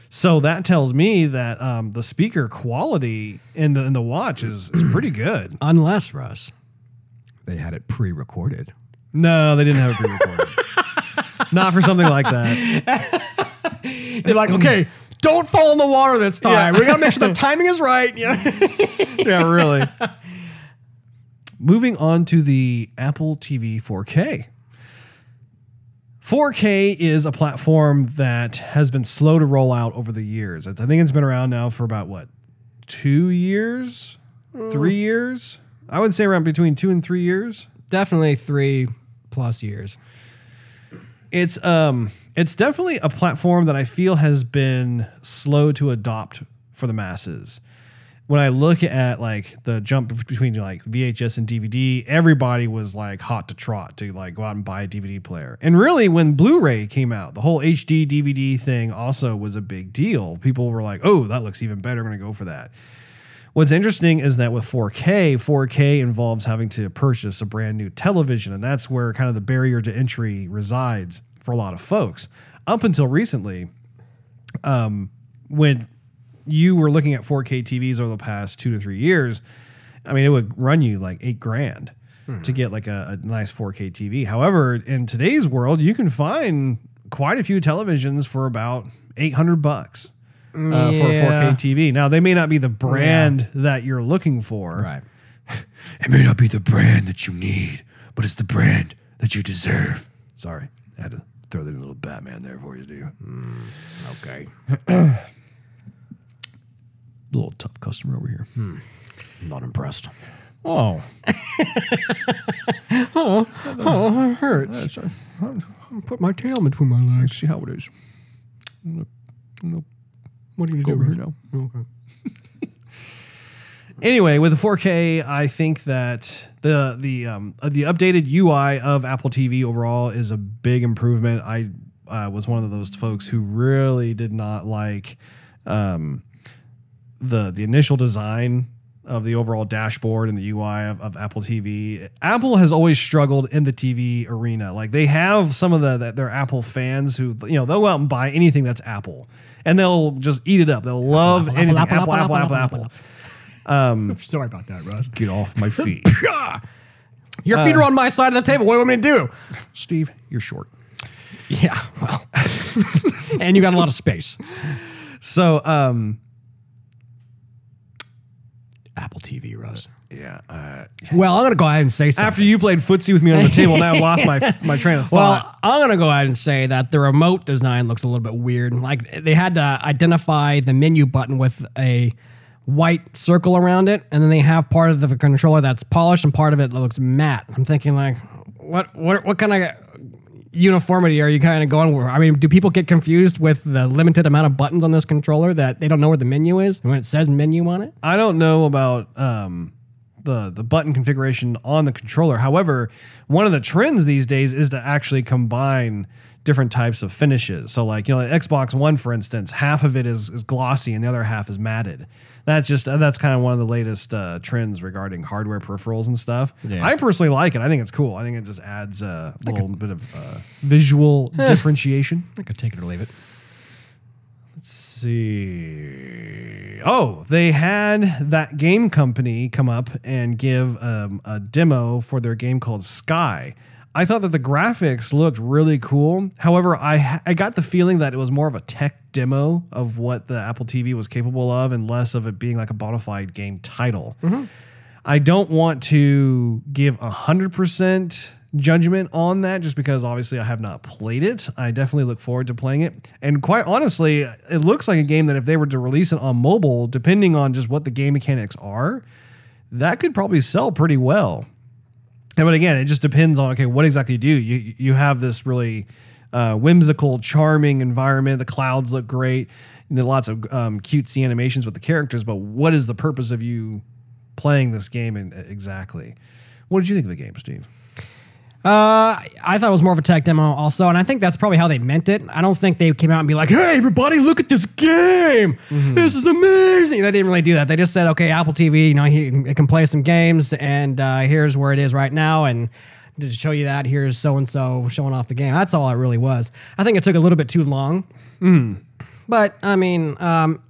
So that tells me that um, the speaker quality in the in the watch is is pretty good.
Unless, Russ, they had it pre recorded.
No, they didn't have it pre-recorded. Not for something like that.
They're like, okay, don't fall in the water this time.
Yeah.
We got to make sure the timing is right. Know?
Yeah, really. Moving on to the Apple TV 4K. 4K is a platform that has been slow to roll out over the years. I think it's been around now for about what, two years, three years. I would say around between two and three years.
Definitely three plus years.
it's um it's definitely a platform that I feel has been slow to adopt for the masses. When I look at like the jump between like VHS and DVD, everybody was like hot to trot to like go out and buy a DVD player. And really when Blu-ray came out, the whole HD DVD thing also was a big deal. People were like, "Oh, that looks even better. I'm to go for that." What's interesting is that with 4K, 4K involves having to purchase a brand new television, and that's where kind of the barrier to entry resides for a lot of folks. Up until recently, um, when you were looking at 4K TVs over the past two to three years, I mean, it would run you like eight grand to get like a, a nice 4K TV. However, in today's world, you can find quite a few televisions for about 800 bucks uh, for a 4K TV. Now, they may not be the brand that you're looking for.
Right.
It may not be the brand that you need, but it's the brand that you deserve. Sorry, I had to throw that little Batman there for you, do you?
Hmm, okay.
A little tough customer over here.
Hmm, not impressed.
Oh,
Oh, oh, it hurts. Put my tail between my legs.
See how it is.
What are you
Go
do
over here now.
Okay.
Anyway, with the 4K, I think that the the um, uh, the updated UI of Apple TV overall is a big improvement. I uh, was one of those folks who really did not like um, the the initial design of the overall dashboard and the UI of, of Apple TV. Apple has always struggled in the TV arena. Like they have some of the that their Apple fans who you know they'll go out and buy anything that's Apple and they'll just eat it up. They'll love
Apple,
anything
Apple,
Apple,
Apple,
Apple, Apple,
Apple,
Apple.
Sorry about that, Russ.
Get off my feet.
Your feet are on my side of the table. What do you want me to do?
Steve, you're short.
Yeah, well. and you got a lot of space.
So, um,
Apple TV, Russ.
yeah. Uh,
Well, I'm going to go ahead and say something.
after you played footsie with me on the table, now I've lost my my train of thought.
Well, I'm gonna go ahead and say that the remote design looks a little bit weird. Like they had to identify the menu button with a white circle around it, and then they have part of the controller that's polished and part of it that looks matte. I'm thinking like, what, what, what kind of uniformity are you kind of going where? I mean, do people get confused with the limited amount of buttons on this controller that they don't know where the menu is when it says menu on it?
I don't know about um, the the button configuration on the controller. However, one of the trends these days is to actually combine different types of finishes. So, like you know, the Xbox One, for instance, half of it is is glossy and the other half is matted. That's just that's kind of one of the latest uh, trends regarding hardware peripherals and stuff.
Yeah.
I personally like it. I think it's cool. I think it just adds a little bit of uh, visual differentiation.
I could take it or leave it.
Let's see. Oh, they had that game company come up and give um, a demo for their game called Sky. I thought that the graphics looked really cool. However, I I got the feeling that it was more of a tech demo of what the Apple TV was capable of, and less of it being like a bona fide game title. I don't want to give hundred percent judgment on that just because obviously I have not played it. I definitely look forward to playing it. And quite honestly, it looks like a game that if they were to release it on mobile, depending on just what the game mechanics are, that could probably sell pretty well. And but again, it just depends on okay, what exactly you do. You you have this really uh, whimsical, charming environment. The clouds look great. And there are lots of um, cutesy animations with the characters. But what is the purpose of you playing this game in, exactly? What did you think of the game, Steve?
Uh, I thought it was more of a tech demo also, and I think that's probably how they meant it. I don't think they came out and be like, "Hey, everybody, look at this game! This is amazing!" They didn't really do that. They just said, "Okay, Apple TV, you know, it can play some games, and uh, here's where it is right now, and to show you that, here's so and so showing off the game." That's all it really was. I think it took a little bit too long, but I mean, um,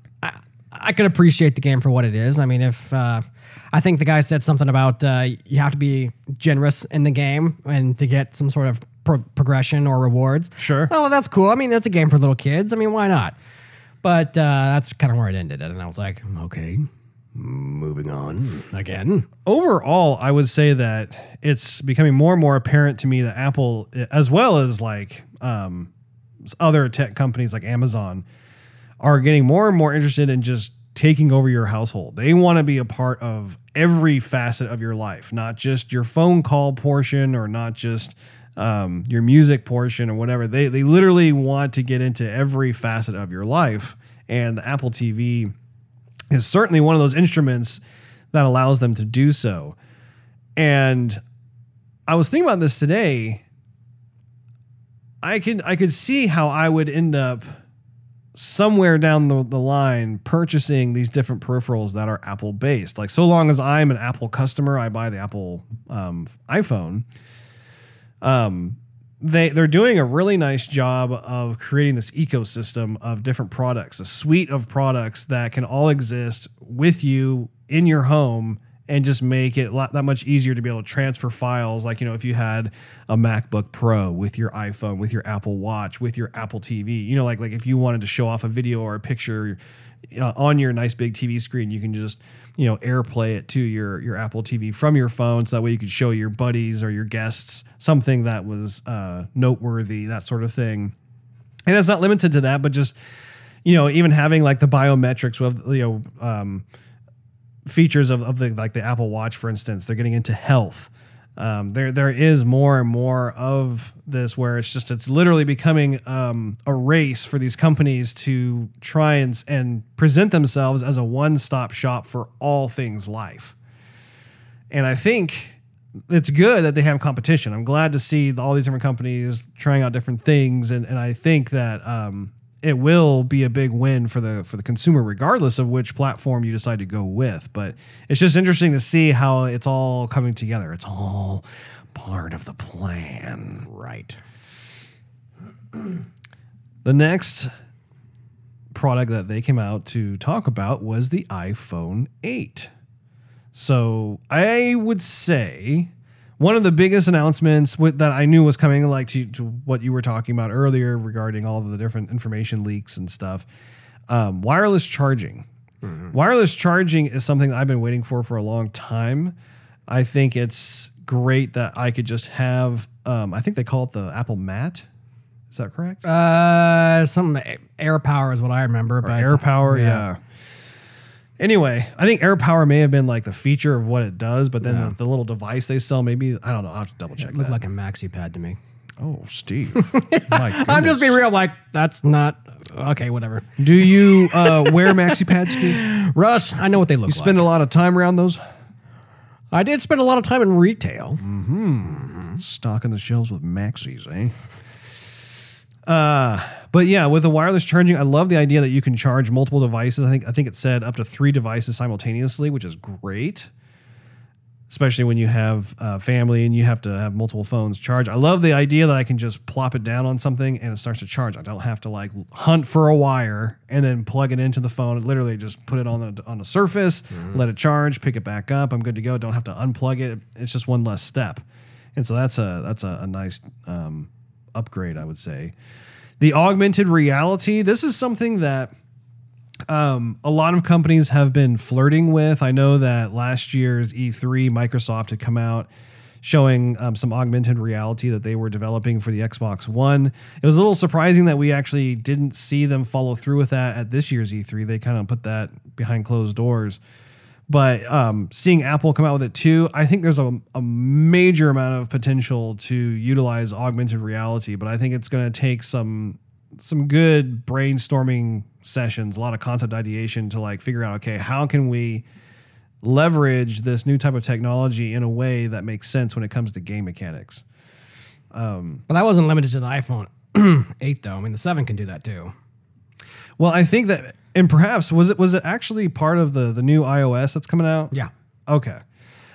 I, could appreciate the game for what it is. I mean, if uh, I think the guy said something about uh, you have to be generous in the game and to get some sort of pro- progression or rewards.
Sure.
Oh, that's cool. I mean, that's a game for little kids. I mean, why not? But uh, that's kind of where it ended, and I was like, okay, moving on again.
overall, I would say that it's becoming more and more apparent to me that Apple, as well as like um, other tech companies like Amazon, are getting more and more interested in just taking over your household. They want to be a part of every facet of your life, not just your phone call portion or not just um, your music portion or whatever. They they literally want to get into every facet of your life, and the Apple TV is certainly one of those instruments that allows them to do so. And I was thinking about this today. I could I could see how I would end up somewhere down the, the line purchasing these different peripherals that are Apple based. Like so long as I'm an Apple customer, I buy the Apple um, iPhone. Um, they they're doing a really nice job of creating this ecosystem of different products, a suite of products that can all exist with you in your home and just make it lot, that much easier to be able to transfer files. Like you know, if you had a MacBook Pro with your iPhone, with your Apple Watch, with your Apple TV, you know, like like if you wanted to show off a video or a picture uh, on your nice big TV screen, you can just you know AirPlay it to your your Apple TV from your phone, so that way you could show your buddies or your guests something that was uh, noteworthy, that sort of thing. And it's not limited to that, but just you know, even having like the biometrics with you know um, features of, of the like the Apple Watch, for instance, they're getting into health. Um, there there is more and more of this where it's just it's literally becoming um, a race for these companies to try and and present themselves as a one stop shop for all things life. And I think it's good that they have competition. I'm glad to see all these different companies trying out different things, and, and I think that um, it will be a big win for the for the consumer, regardless of which platform you decide to go with. But it's just interesting to see how it's all coming together. It's all part of the plan.
Right.
The next product that they came out to talk about was the iPhone 8. So I would say one of the biggest announcements with, that I knew was coming, like to, to what you were talking about earlier regarding all of the different information leaks and stuff, um, wireless charging. Wireless charging is something that I've been waiting for for a long time. I think it's great that I could just have. Um, I think they call it the Apple Mat. Is that correct?
Uh, some AirPower is what I remember, but
AirPower, yeah. Anyway, I think AirPower may have been like the feature of what it does, but then the, the little device they sell, maybe I don't know. I'll have to double check
It looked
that.
like a maxi pad to me.
Oh, Steve. My
I'm just
goodness.
being real. Like that's not okay. Whatever.
Do you uh, wear maxi pads, Steve?
Russ, I know what they look like.
You spend a lot of time around those,
I did spend a lot of time in retail. Mm-hmm.
Stocking the shelves with maxis, eh? Uh, but yeah, with the wireless charging, I love the idea that you can charge multiple devices. I think I think it said up to three devices simultaneously, which is great. Especially when you have uh, family and you have to have multiple phones charge. I love the idea that I can just plop it down on something and it starts to charge. I don't have to like hunt for a wire and then plug it into the phone. Literally, just put it on the on the surface, let it charge, pick it back up. I'm good to go. Don't have to unplug it. It's just one less step, and so that's a that's a, a nice um, upgrade, I would say. The augmented reality. This is something that um, a lot of companies have been flirting with. I know that last year's E3, Microsoft had come out showing um, some augmented reality that they were developing for the Xbox One. It was a little surprising that we actually didn't see them follow through with that at this year's E3. They kind of put that behind closed doors. But um, seeing Apple come out with it too, I think there's a, a major amount of potential to utilize augmented reality. But I think it's going to take some some good brainstorming sessions, a lot of concept ideation to like figure out, okay, how can we leverage this new type of technology in a way that makes sense when it comes to game mechanics?
But that wasn't limited to the iPhone 8 though. I mean, the 7 can do that too.
Well, I think that, and perhaps was it was it actually part of the the new iOS that's coming out?
Yeah.
Okay.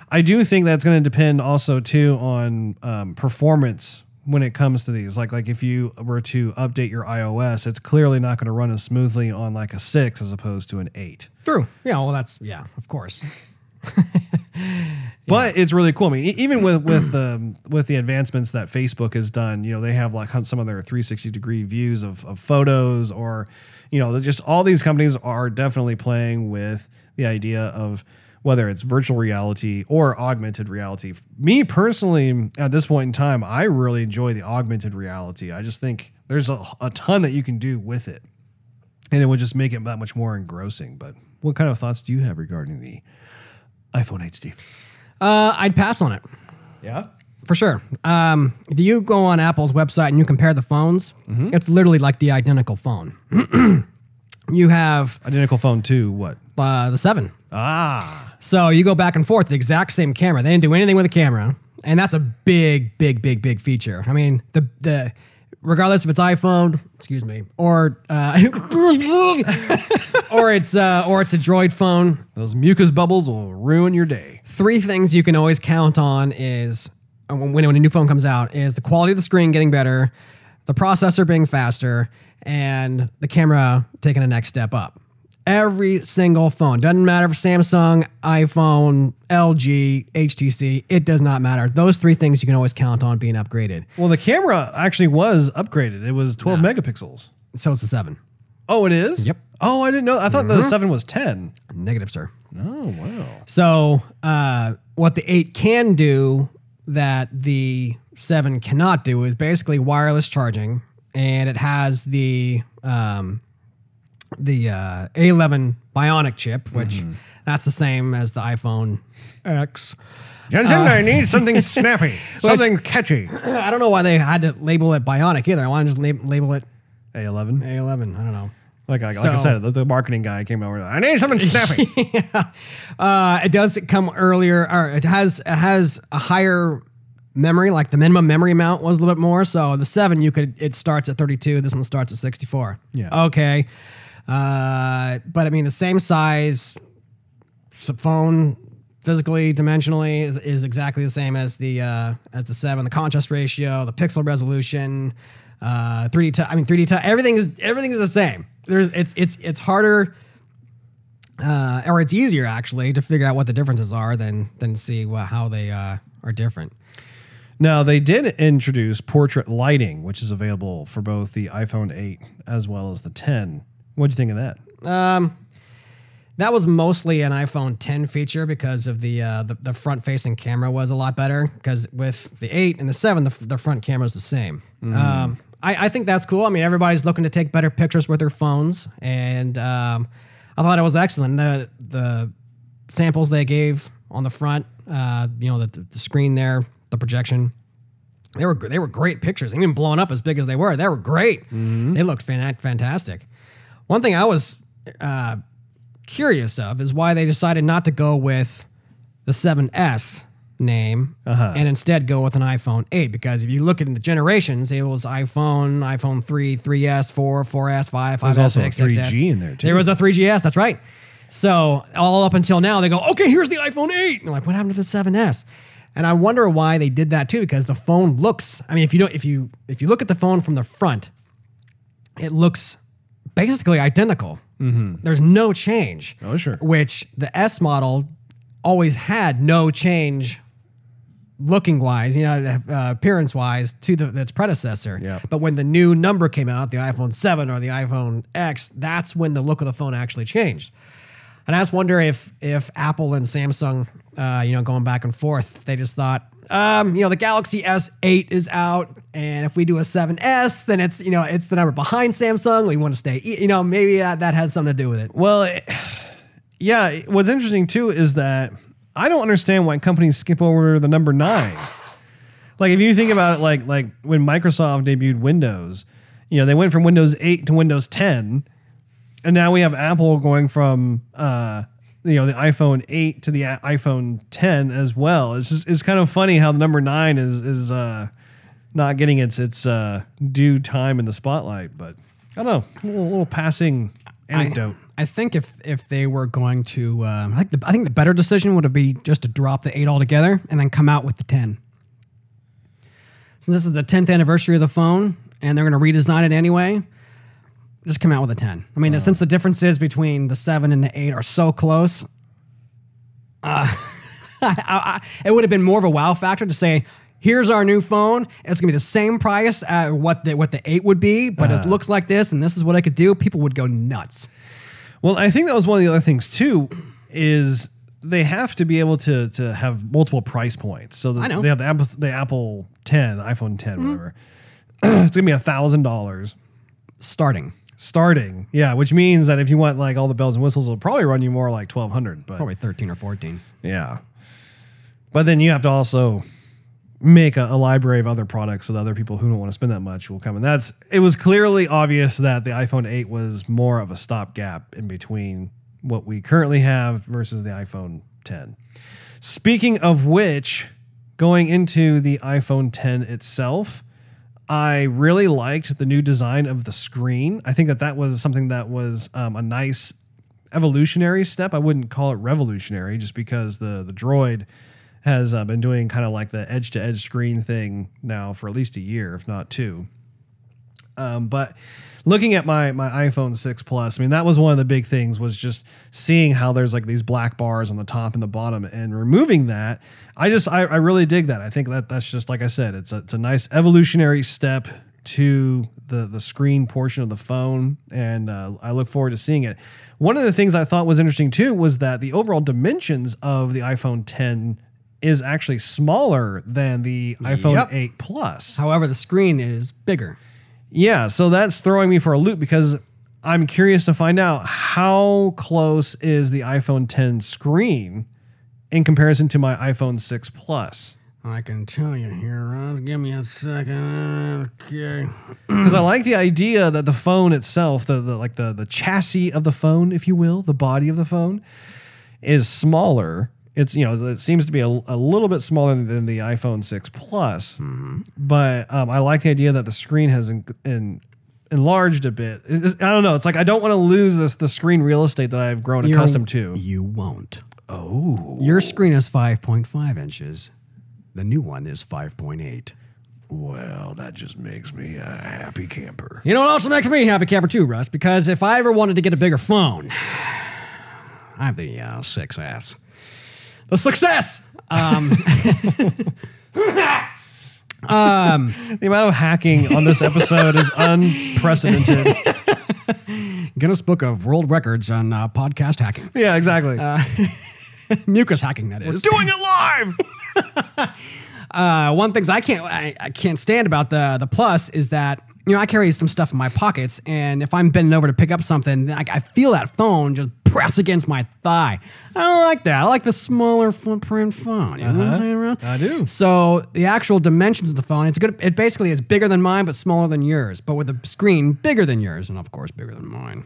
I do think that's going to depend also too on um, performance when it comes to these. Like like if you were to update your iOS, it's clearly not going to run as smoothly on like a six as opposed to an eight.
True. Yeah. Well, that's yeah. Of course.
But it's really cool. I mean, even with with the with the advancements that Facebook has done, you know, they have like some of their 360 degree views of, of photos, or you know, just all these companies are definitely playing with the idea of whether it's virtual reality or augmented reality. Me personally, at this point in time, I really enjoy the augmented reality. I just think there's a, a ton that you can do with it, and it would just make it that much more engrossing. But what kind of thoughts do you have regarding the iPhone 8, Steve?
Uh, I'd pass on it
Yeah.
For sure. Um, if you go on Apple's website and you compare the phones, it's literally like the identical phone. you have
Identical phone to what?
uh, the 7.
Ah,
So you go back and forth, the exact same camera. They didn't do anything with the camera, and that's a big, big, big, big feature. I mean, the the regardless if it's iPhone, excuse me, or uh, or it's uh, or it's a Droid phone,
those mucus bubbles will ruin your day.
three things you can always count on is when, when a new phone comes out is the quality of the screen getting better, the processor being faster, and the camera taking a next step up. Every single phone doesn't matter if Samsung, iPhone, LG, HTC, it does not matter. Those three things you can always count on being upgraded.
Well, the camera actually was upgraded. It was 12 megapixels.
So it's the seven.
Oh, it is?
Yep.
Oh, I didn't know. I thought the 7 was 10.
Negative, sir.
Oh, wow.
So, uh, what the 8 can do that the 7 cannot do is basically wireless charging, and it has the um, the uh, A11 Bionic chip, which that's the same as the iPhone X.
Jensen, I need something snappy, something catchy.
I don't know why they had to label it Bionic either. I want to just lab- label it
A11.
A11. I don't know.
Like, like, like I said, the, the marketing guy came over. And I need something snappy.
Uh, it does come earlier, or it has it has a higher memory. Like the minimum memory amount was a little bit more. So the seven, you could it starts at 32. This one starts at 64.
Yeah.
Okay. Uh, but I mean the same size phone physically dimensionally is, is exactly the same as the uh, as the seven. The contrast ratio, the pixel resolution, uh, 3D. T- I mean 3D. T- everything is everything is the same. There's it's it's it's harder uh, or it's easier actually to figure out what the differences are than than see what, how they uh, are different.
Now, they did introduce portrait lighting, which is available for both the iPhone 8 as well as the 10. What'd you think of that?
That was mostly an iPhone 10 feature because of the uh, the, the front facing camera was a lot better. Because with the 8 and the 7, the, the front camera is the same. Um, I, I think that's cool. I mean, everybody's looking to take better pictures with their phones, and um, I thought it was excellent. The the samples they gave on the front, uh, you know, the, the screen there, the projection, they were they were great pictures. Even blown up as big as they were, they were great.
Mm-hmm.
They looked fan- fantastic. One thing I was uh, curious of is why they decided not to go with the 7S name
Uh-huh.
and instead go with an iPhone 8 because if you look at the generations it was iPhone iPhone 3 3S 4 4S 5 5S
There's also a 3G in there, too.
there was a 3GS that's right so all up until now they go okay here's the iPhone 8 and you're like what happened to the 7S and I wonder why they did that too because the phone looks I mean if you don't if you if you look at the phone from the front it looks basically identical. There's no change.
Mm-hmm. Oh, sure.
Which the S model always had no change looking wise, you know, uh, appearance wise to the its predecessor.
Yeah.
But when the new number came out, the iPhone 7 or the iPhone X, that's when the look of the phone actually changed. And I just wonder if if Apple and Samsung, uh, you know, going back and forth, they just thought, um, you know, the Galaxy S8 is out, and if we do a 7S, then it's you know it's the number behind Samsung. We want to stay, you know, maybe that, that had something to do with it.
Well, it- yeah. What's interesting too is that I don't understand why companies skip over the number nine. Like if you think about it, like like when Microsoft debuted Windows, you know they went from Windows 8 to Windows 10, and now we have Apple going from uh, you know the iPhone 8 to the iPhone 10 as well. It's just it's kind of funny how the number nine is is uh, not getting its its uh, due time in the spotlight. But I don't know, a little, little passing anecdote.
I, I think if if they were going to, um, I think the I think the better decision would have been just to drop the eight altogether and then come out with the ten. Since this is the tenth anniversary of the phone, and they're going to redesign it anyway. Just come out with a ten. I mean, since the differences between the seven and the eight are so close, uh, I, I, it would have been more of a wow factor to say. Here's our new phone. It's gonna be the same price at what the what the eight would be, but it looks like this, and this is what I could do. People would go nuts.
Well, I think that was one of the other things too, is they have to be able to to have multiple price points. So the,
I know.
they have the Apple, the Apple 10, iPhone 10, mm-hmm. whatever. it's gonna be a thousand dollars
starting.
starting. Yeah, which means that if you want like all the bells and whistles, it'll probably run you more like twelve hundred. But
Probably 13 or 14.
yeah, but then you have to also make a, a library of other products so that other people who don't want to spend that much will come. And that's it was clearly obvious that the iPhone 8 was more of a stopgap in between what we currently have versus the iPhone 10. Speaking of which, going into the iPhone 10 itself, I really liked the new design of the screen. I think that that was something that was um, a nice evolutionary step. I wouldn't call it revolutionary, just because the the droid has uh, been doing kind of like the edge to edge screen thing now for at least a year, if not two. Um, but looking at my my iPhone 6 Plus, I mean that was one of the big things was just seeing how there's like these black bars on the top and the bottom, and removing that. I just I, I really dig that. I think that that's just like I said, it's a, it's a nice evolutionary step to the the screen portion of the phone, and uh, I look forward to seeing it. One of the things I thought was interesting too was that the overall dimensions of the iPhone 10 is actually smaller than the iPhone
Yep.
8 Plus.
However, the screen is bigger.
Yeah, so that's throwing me for a loop because I'm curious to find out how close is the iPhone 10 screen in comparison to my iPhone 6 Plus.
I can tell you here, Russ. Give me a second. Okay.
Because I like the idea that the phone itself, the, the like the the chassis of the phone, if you will, the body of the phone, is smaller. It's you know it seems to be a, a little bit smaller than the iPhone 6 Plus, but um, I like the idea that the screen has in, in, enlarged a bit. It- I don't know. It's like I don't want to lose this the screen real estate that I've grown
You're-
accustomed to.
You won't. Oh. Your screen is 5.5 inches. The new one is 5.8.
Well, that just makes me a happy camper.
You know what also makes me a happy camper too, Russ? Because if I ever wanted to get a bigger phone, I have the uh, 6S. The success!
The amount of hacking on this episode is unprecedented.
Guinness Book of World Records on uh, podcast hacking.
yeah, exactly.
Mucus hacking, that is.
We're Doing it live.
Uh, one things I can't I, I can't stand about the the plus is that you know I carry some stuff in my pockets, and if I'm bending over to pick up something, I, I feel that phone just press against my thigh. I don't like that. I like the smaller footprint phone. You know what I'm saying, Ron?
I do.
So the actual dimensions of the phone, it's good. It basically is bigger than mine, but smaller than yours. But with a screen bigger than yours, and of course bigger than mine.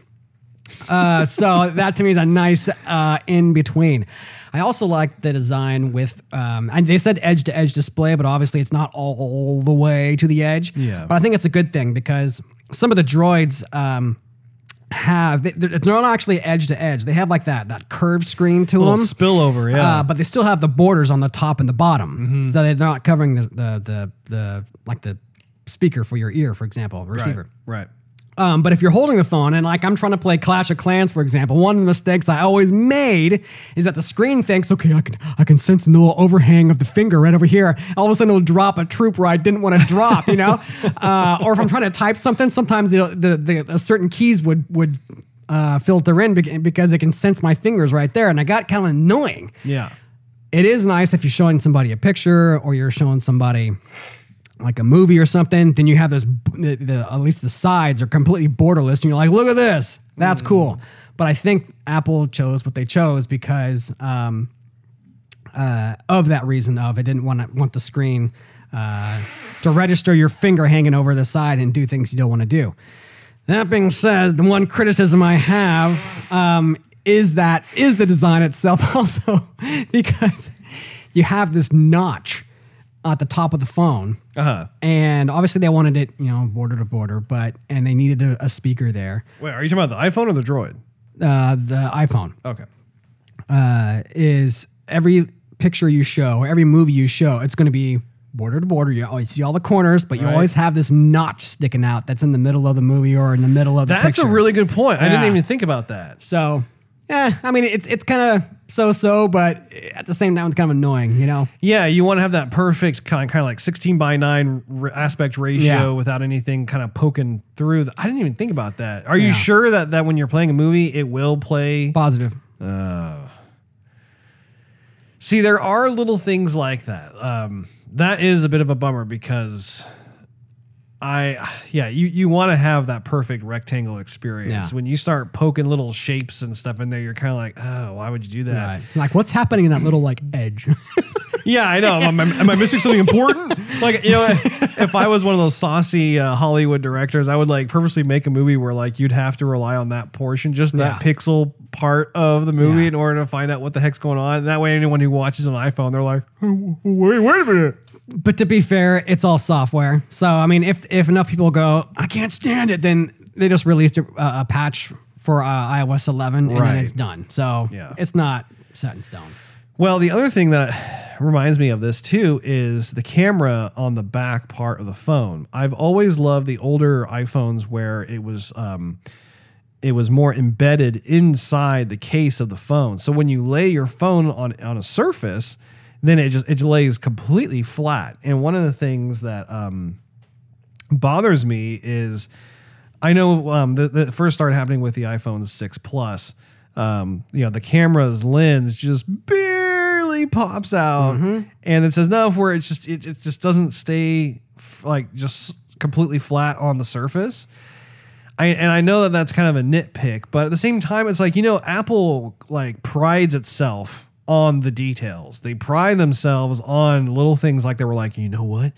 Uh, so that to me is a nice uh, in between. I also like the design with, um, and they said edge to edge display, but obviously it's not all the way to the edge.
Yeah.
But I think it's a good thing because some of the droids um, have, they, they're they're not actually edge to edge. They have like that that curved screen to
Little
them.
spillover, yeah.
Uh, but they still have the borders on the top and the bottom,
Mm-hmm.
so they're not covering the, the the the like the speaker for your ear, for example, receiver.
Right.
Um, but if you're holding the phone and like I'm trying to play Clash of Clans, for example, one of the mistakes I always made is that the screen thinks, okay, I can I can sense the little overhang of the finger right over here. All of a sudden, it'll drop a troop where I didn't want to drop, you know. uh, or if I'm trying to type something, sometimes you know the the, the certain keys would would uh, filter in because it can sense my fingers right there, and I got kind of annoying
Yeah.
it is nice if you're showing somebody a picture or you're showing somebody like a movie or something then you have this the, the, at least the sides are completely borderless and you're like look at this. That's cool. But i think apple chose what they chose because um, uh, of that reason of it didn't want to want the screen uh, to register your finger hanging over the side and do things you don't want to do. That being said, the one criticism I have um, is that is the design itself also because you have this notch at the top of the phone,
Uh-huh.
and obviously they wanted it, you know, border to border, but and they needed a, a speaker there.
Wait, are you talking about the iPhone or the Droid?
Uh, the iPhone
Okay.
uh, is every picture you show, every movie you show, it's going to be border to border. You always see all the corners, but you
Right.
always have this notch sticking out that's in the middle of the movie or in the middle of the
That's a really good point. I didn't even think about that.
So, yeah, I mean, it's it's kind of so so, but at the same time, it's kind of annoying, you know?
Yeah, you want to have that perfect kind of, kind of like 16 by 9 r- aspect ratio
Yeah.
without anything kind of poking through. The, I didn't even think about that. Are you sure that, that when you're playing a movie, it will play?
Positive.
See, there are little things like that. Um, that is a bit of a bummer because I, yeah, you, you want to have that perfect rectangle experience.
Yeah.
When you start poking little shapes and stuff in there, you're kind of like, oh, why would you do that?
Like, what's happening in that little like edge?
Yeah, I know. Am I, am I missing something important? Like, you know, if I was one of those saucy uh, Hollywood directors, I would like purposely make a movie where like you'd have to rely on that portion, just that
Yeah.
pixel part of the movie
Yeah.
in order to find out what the heck's going on. That way, anyone who watches an iPhone, they're like, "Oh, wait, wait a minute.
But to be fair, it's all software. So, I mean, if if enough people go, I can't stand it, then they just released a, a patch for uh, iOS 11 and
Right.
then it's done. So,
Yeah.
it's not set in stone.
Well, the other thing that reminds me of this too is the camera on the back part of the phone. I've always loved the older iPhones where it was um, it was more embedded inside the case of the phone. So when you lay your phone on on a surface, then it just it lays completely flat. And one of the things that um, bothers me is I know um, the, the first started happening with the iPhone 6 Plus. Um, you know, the camera's lens just barely pops out, and it says no where it's just it, it just doesn't stay f- like just completely flat on the surface. I, and I know that that's kind of a nitpick, but at the same time, it's like you know, Apple like prides itself on the details. They pride themselves on little things like they were like, you know what,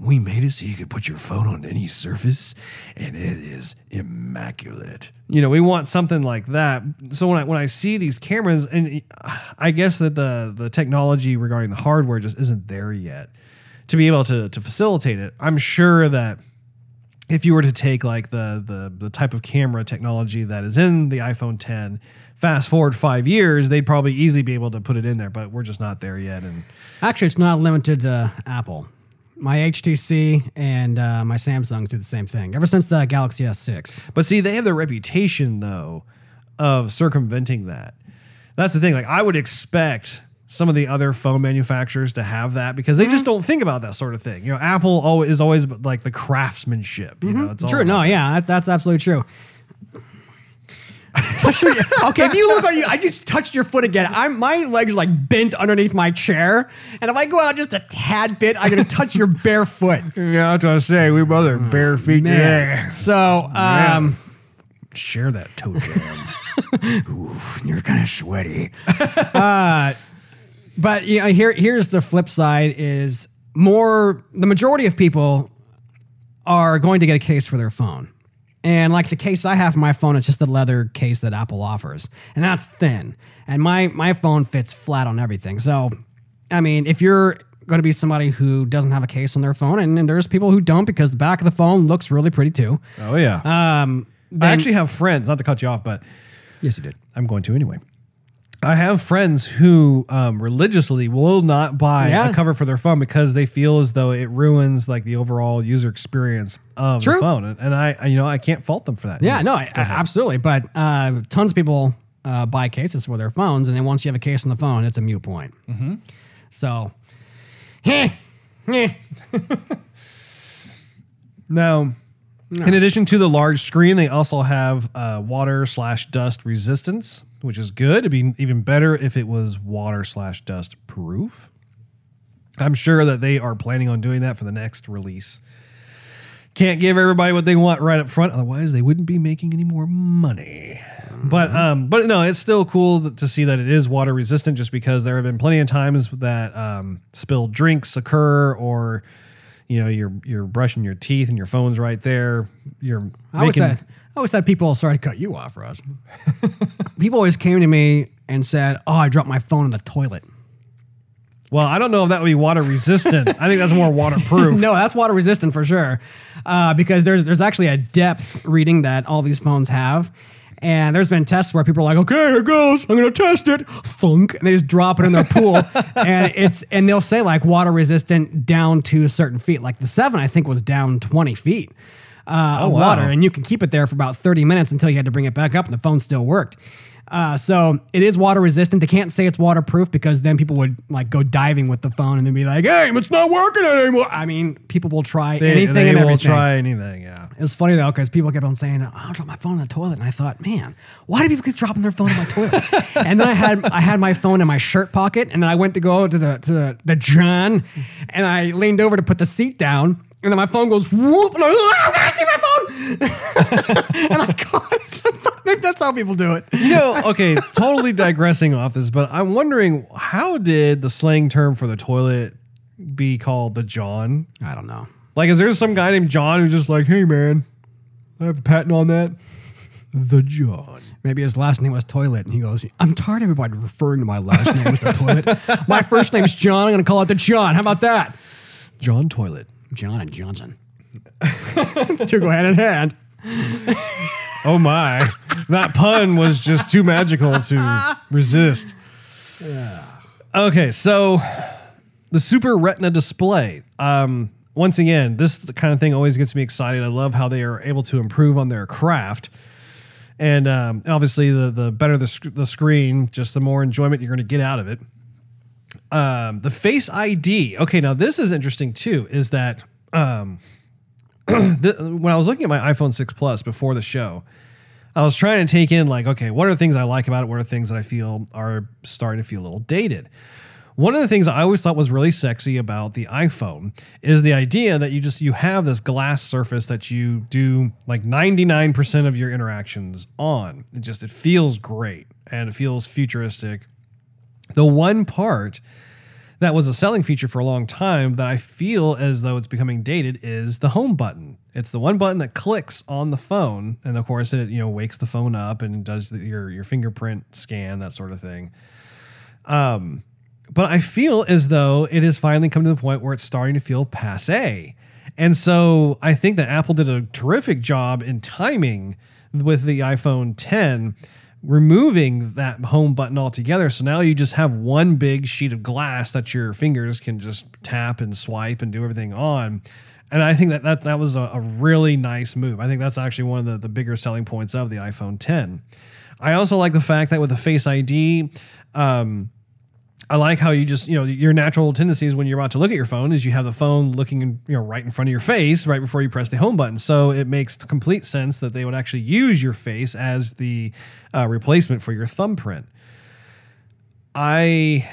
We made it so you could put your phone on any surface, and it is immaculate.
you know, we want something like that. So when I when I see these cameras, and I guess that the the technology regarding the hardware just isn't there yet to be able to to facilitate it. I'm sure that if you were to take like the the the type of camera technology that is in the iPhone 10, fast forward five years, they'd probably easily be able to put it in there. But we're just not there yet. And
Actually, it's not limited to Apple. My HTC and uh, my Samsungs do the same thing ever since the Galaxy S6.
But see, they have the reputation though of circumventing that. That's the thing. Like I would expect some of the other phone manufacturers to have that because they just don't think about that sort of thing. You know, Apple always is always like the craftsmanship. You know, it's all
True. No,
about-
yeah, that, that's absolutely true. Touch your- okay, if you look on you, I just touched your foot again. I'm my legs like bent underneath my chair, and if I go out just a tad bit, I'm gonna touch your bare foot.
Yeah, that's what I say. We both are bare feet
Man. So, um,
Share that toe jam.
Ooh, you're kind of sweaty. uh, but you know, here here's the flip side: is more the majority of people are going to get a case for their phone. And like the case I have for my phone, it's just the leather case that Apple offers. And that's thin. And my my phone fits flat on everything. So I mean, if you're going to be somebody who doesn't have a case on their phone, and, and there's people who don't because the back of the phone looks really pretty too.
Oh yeah.
Um,
I actually have friends. Not to cut you off, but
yes, you did.
I'm going to anyway. I have friends who um, religiously will not buy
Yeah.
a cover for their phone because they feel as though it ruins like the overall user experience of
True.
the phone, and, and I, I- you know, I can't fault them for that.
Yeah, no, I, absolutely. But uh, tons of people uh, buy cases for their phones, and then once you have a case on the phone, it's a mute point. Mm-hmm. So, heh, heh.
Now, in addition to the large screen, they also have uh, water slash dust resistance, which is good. It'd be even better if it was water slash dust proof. I'm sure that they are planning on doing that for the next release. Can't give everybody what they want right up front, otherwise they wouldn't be making any more money. But um, but no, it's still cool to see that it is water resistant, just because there have been plenty of times that um, spilled drinks occur, or you know you're you're brushing your teeth and your phone's right there. You're
I
making
I always had people. Sorry to cut you off, Russ. people always came to me and said, "Oh, I dropped my phone in the toilet."
well. I don't know if that would be water resistant. I think that's more waterproof.
no, that's water resistant for sure, uh, because there's there's actually a depth reading that all these phones have. And there's been tests where people are like, okay, here it goes. I'm gonna test it. Funk. and they just drop it in their pool, and it's and they'll say like water resistant down to certain feet. Like the seven, I think, was down 20 feet uh, of
wow.
water, and you can keep it there for about 30 minutes until you had to bring it back up, and the phone still worked. Uh, so it is water resistant. They can't say it's waterproof because then people would like go diving with the phone and then be like, "Hey, it's not working anymore." I mean, people will try
They,
anything
they
and
will
everything.
try anything. Yeah.
It was funny though because people kept on saying, "Oh, "I dropped my phone in the toilet," and I thought, "Man, why do people keep dropping their phone in my toilet?" and then I had I had my phone in my shirt pocket, and then I went to go to the to the, the John, and I leaned over to put the seat down, and then my phone goes whoop, and I was like, "Oh, God, take my phone!" and I caught it. Maybe that's how people do it.
You know, okay, totally digressing off this, but I'm wondering how did the slang term for the toilet be called the John?
I don't know.
Like, is there some guy named John who's just like, hey man, I have a patent on that? The John.
Maybe his last name was Toilet, and he goes, "I'm tired of everybody referring to my last name as the Toilet. My first name's John. I'm going to call it the John. How about that?"
John Toilet.
John and Johnson. Two go hand in hand.
Oh my. that pun was just too magical to resist. Okay, so the Super Retina display. Um, once again, this kind of thing always gets me excited. I love how they are able to improve on their craft. And um, obviously, the, the better the, sc- the screen, just the more enjoyment you're going to get out of it. Um, the Face ID. Okay, now this is interesting too. Is that um, the, when I was looking at my iPhone 6 Plus before the show, I was trying to take in like, okay, what are the things I like about it? What are things that I feel are starting to feel a little dated? One of the things I always thought was really sexy about the iPhone is the idea that you just you have this glass surface that you do like 99% of your interactions on. It just it feels great and it feels futuristic. The one part that was a selling feature for a long time that I feel as though it's becoming dated is the home button. It's the one button that clicks on the phone, and of course it you know wakes the phone up and does your your fingerprint scan that sort of thing. Um, but I feel as though it has finally come to the point where it's starting to feel passe. And so I think that Apple did a terrific job in timing with the iPhone 10 removing that home button altogether. So now you just have one big sheet of glass that your fingers can just tap and swipe and do everything on. And I think that that, that was a, a really nice move. I think that's actually one of the, the bigger selling points of the iPhone 10. I also like the fact that with the Face ID, um, I like how you just, you know, your natural tendencies when you're about to look at your phone is you have the phone looking, in, you know, right in front of your face right before you press the home button. So it makes complete sense that they would actually use your face as the uh, replacement for your thumbprint. I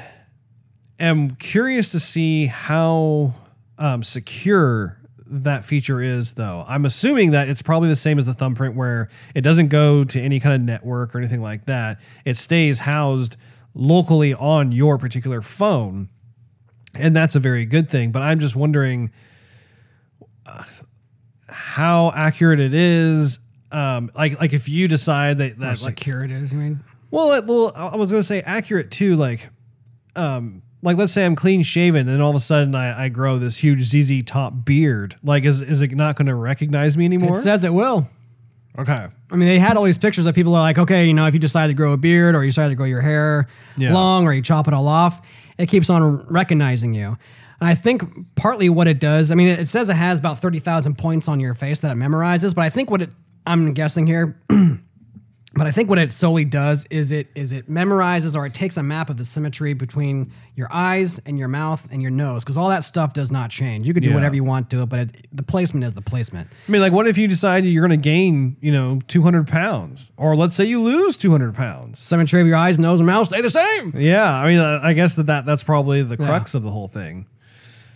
am curious to see how um, secure that feature is, though. I'm assuming that it's probably the same as the thumbprint, where it doesn't go to any kind of network or anything like that. It stays housed locally on your particular phone, and that's a very good thing. But I'm just wondering uh, how accurate it is. Um, like, like if you decide that that like
secure it is, I mean.
well, it, well, I was gonna say accurate too. Like, um, like let's say I'm clean shaven, and all of a sudden I, I grow this huge ZZ top beard. Like, is is it not going to recognize me anymore?
It says it will.
okay,
I mean, they had all these pictures of people are like, okay, you know, if you decide to grow a beard or you decide to grow your hair
Yeah.
long or you chop it all off, it keeps on recognizing you. And I think partly what it does, I mean, it says it has about 30,000 points on your face that it memorizes, but I think what it, I'm guessing here, but I think what it solely does is it is it memorizes or it takes a map of the symmetry between your eyes and your mouth and your nose because all that stuff does not change. You can do
Yeah.
whatever you want to it, but it, the placement is the placement.
I mean, like, what if you decide you're going to gain, you know, 200 pounds, or let's say you lose 200 pounds?
Symmetry of your eyes, nose, and mouth stay the same.
Yeah, I mean, uh, I guess that, that that's probably the crux of the whole thing.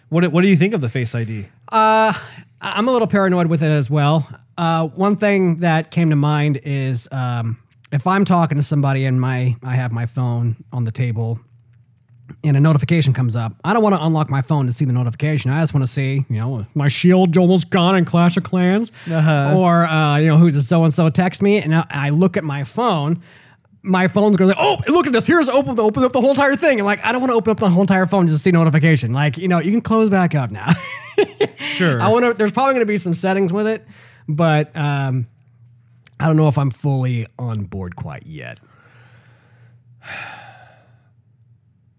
What do- what do you think of the Face ID?
I'm a little paranoid with it as well. Uh, one thing that came to mind is um, if I'm talking to somebody and my I have my phone on the table and a notification comes up, I don't want to unlock my phone to see the notification. I just want to see, you know, my shield almost gone in Clash of Clans, or uh, you know, who does so and so text me, and I, I look at my phone. My phone's going like, oh, look at this. Here's open open up the whole entire thing. And like, I don't want to open up the whole entire phone just to see notification. Like, you know, you can close back up now.
Sure.
I want to. There's probably going to be some settings with it, but um, I don't know if I'm fully on board quite yet.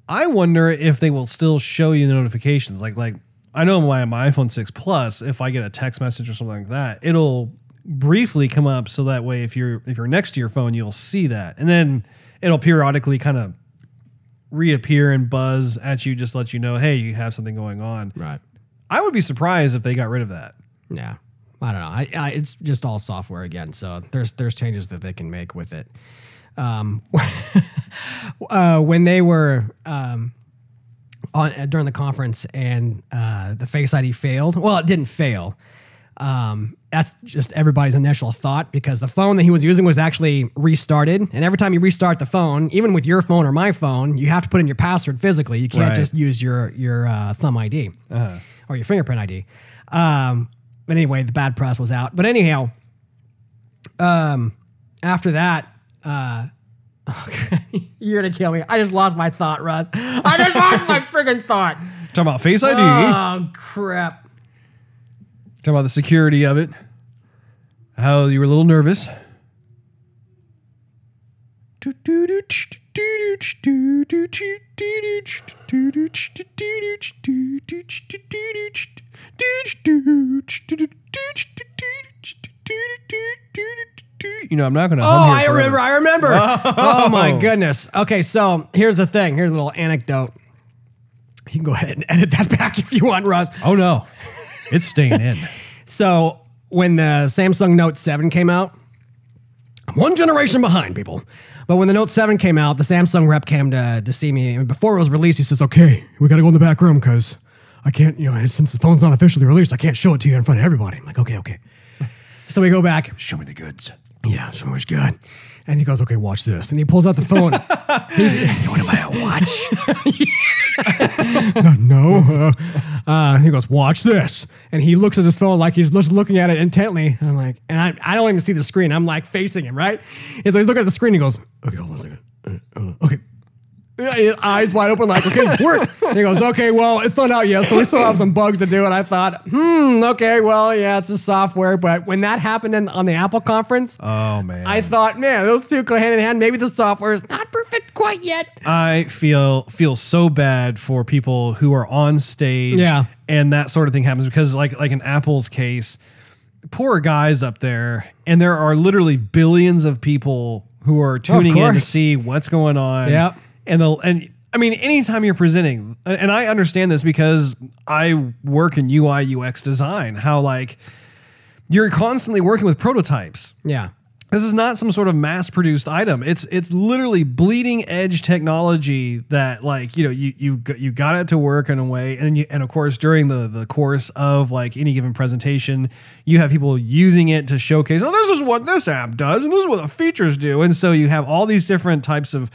I wonder if they will still show you the notifications. Like, like I know my my iPhone six plus, if I get a text message or something like that, it'll briefly come up so that way if you're if you're next to your phone, you'll see that, and then it'll periodically kind of reappear and buzz at you, just let you know, hey, you have something going on.
Right.
I would be surprised if they got rid of that.
Yeah. I don't know. I, I, it's just all software again, so there's there's changes that they can make with it. Um, uh, when they were um, on uh, during the conference and uh, the Face ID failed, well, it didn't fail. Um, that's just everybody's initial thought because the phone that he was using was actually restarted, and every time you restart the phone, even with your phone or my phone, you have to put in your password physically. You can't
Right.
just use your your uh, thumb ID or your fingerprint ID. Um, but anyway, the bad press was out. But anyhow, um, after that, uh, you're gonna kill me. I just lost my thought, Russ. I just lost my friggin' thought.
Talking about Face ID.
Oh crap!
Talking about the security of it. How you were a little nervous. You know, I'm not going to.
Oh, I remember. I remember. Oh. oh. my goodness. Okay, so here's the thing. Here's a little anecdote. You can go ahead and edit that back if you want, Russ.
Oh no, it's staying in.
So when the Samsung Note 7 came out, I'm one generation behind people. But when the Note 7 came out, the Samsung rep came to, to see me. And before it was released, he says, okay, we got to go in the back room because I can't, you know, since the phone's not officially released, I can't show it to you in front of everybody. I'm like, okay, okay. So we go back.
Show me the goods.
Yeah, so much good. And he goes, okay, watch this. And he pulls out the phone.
You want to buy a watch?
no. Uh, uh, he goes, watch this. And he looks at his phone like he's just looking at it intently. I'm like, and I, I don't even see the screen. I'm like facing him, right? And so he's looking at the screen. He goes, okay, hold on a second. Uh. Okay. Eyes wide open, like, okay, work. And he goes, okay, well, it's not out yet, so we still have some bugs to do. And I thought, hmm, okay, well, yeah, it's a software. But when that happened in, on the Apple conference,
Oh man,
I thought, man, those two go hand in hand. Maybe the software is not perfect quite yet.
I feel feel so bad for people who are on stage,
Yeah.
and that sort of thing happens because, like, like in Apple's case, poor guys up there, and there are literally billions of people who are tuning in to see what's going on.
Yep.
And the and. I mean, anytime you're presenting, and I understand this because I work in UI UX design, how like you're constantly working with prototypes.
Yeah.
this is not some sort of mass produced item. It's it's literally bleeding edge technology that like you know you you got- you got it to work in a way, and you, and of course during the the course of like any given presentation, you have people using it to showcase. Oh, this is what this app does, and this is what the features do, and so you have all these different types of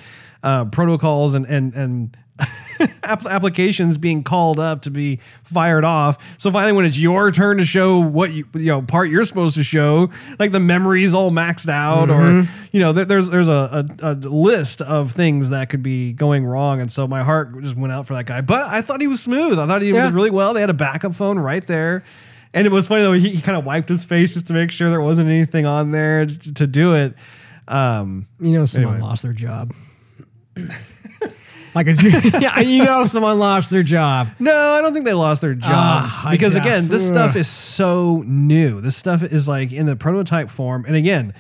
uh, protocols and and and applications being called up to be fired off. So finally, when it's your turn to show what you you know part you're supposed to show, like the memory's all maxed out, or you know there's there's a, a, a list of things that could be going wrong, and so my heart just went out for that guy. But I thought he was smooth. I thought he
Yeah.
was really well. They had a backup phone right there. And it was funny though. He, he kind of wiped his face just to make sure there wasn't anything on there to, to do it. Um,
You know, someone
Anyway.
lost their job. like, yeah, you know, someone lost their job.
No, I don't think they lost their job
Ah,
because again, this stuff is so new. This stuff is like in the prototype form, and again,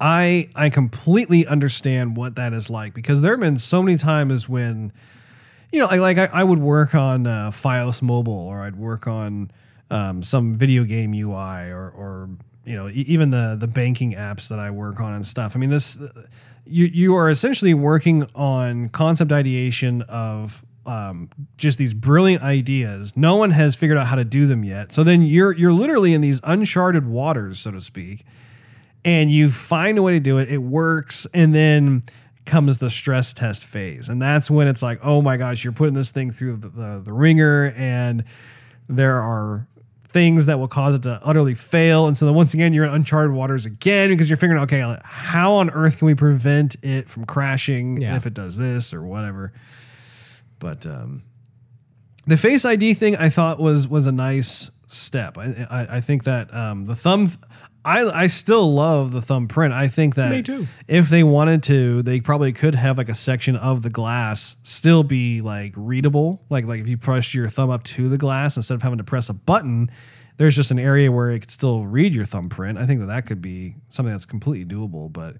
I I completely understand what that is like because there have been so many times when, you know, like, like I, I would work on uh, FiOS Mobile or I'd work on um, some video game UI or or you know even the the banking apps that I work on and stuff. I mean this you you are essentially working on concept ideation of um, just these brilliant ideas. No one has figured out how to do them yet. So then you're you're literally in these uncharted waters, so to speak and you find a way to do it. It works, and then comes the stress test phase, and that's when it's like, oh my gosh, you're putting this thing through the, the, the ringer, and there are things that will cause it to utterly fail. And so then once again, you're in uncharted waters again because you're figuring, okay, how on earth can we prevent it from crashing
Yeah.
if it does this or whatever? But um, the face ID thing I thought was was a nice step. I I, I think that um, the thumb. I, I still love the thumbprint. I think that
Me too.
if they wanted to, they probably could have like a section of the glass still be like readable. Like like if you press your thumb up to the glass instead of having to press a button, there's just an area where it could still read your thumbprint. I think that that could be something that's completely doable. But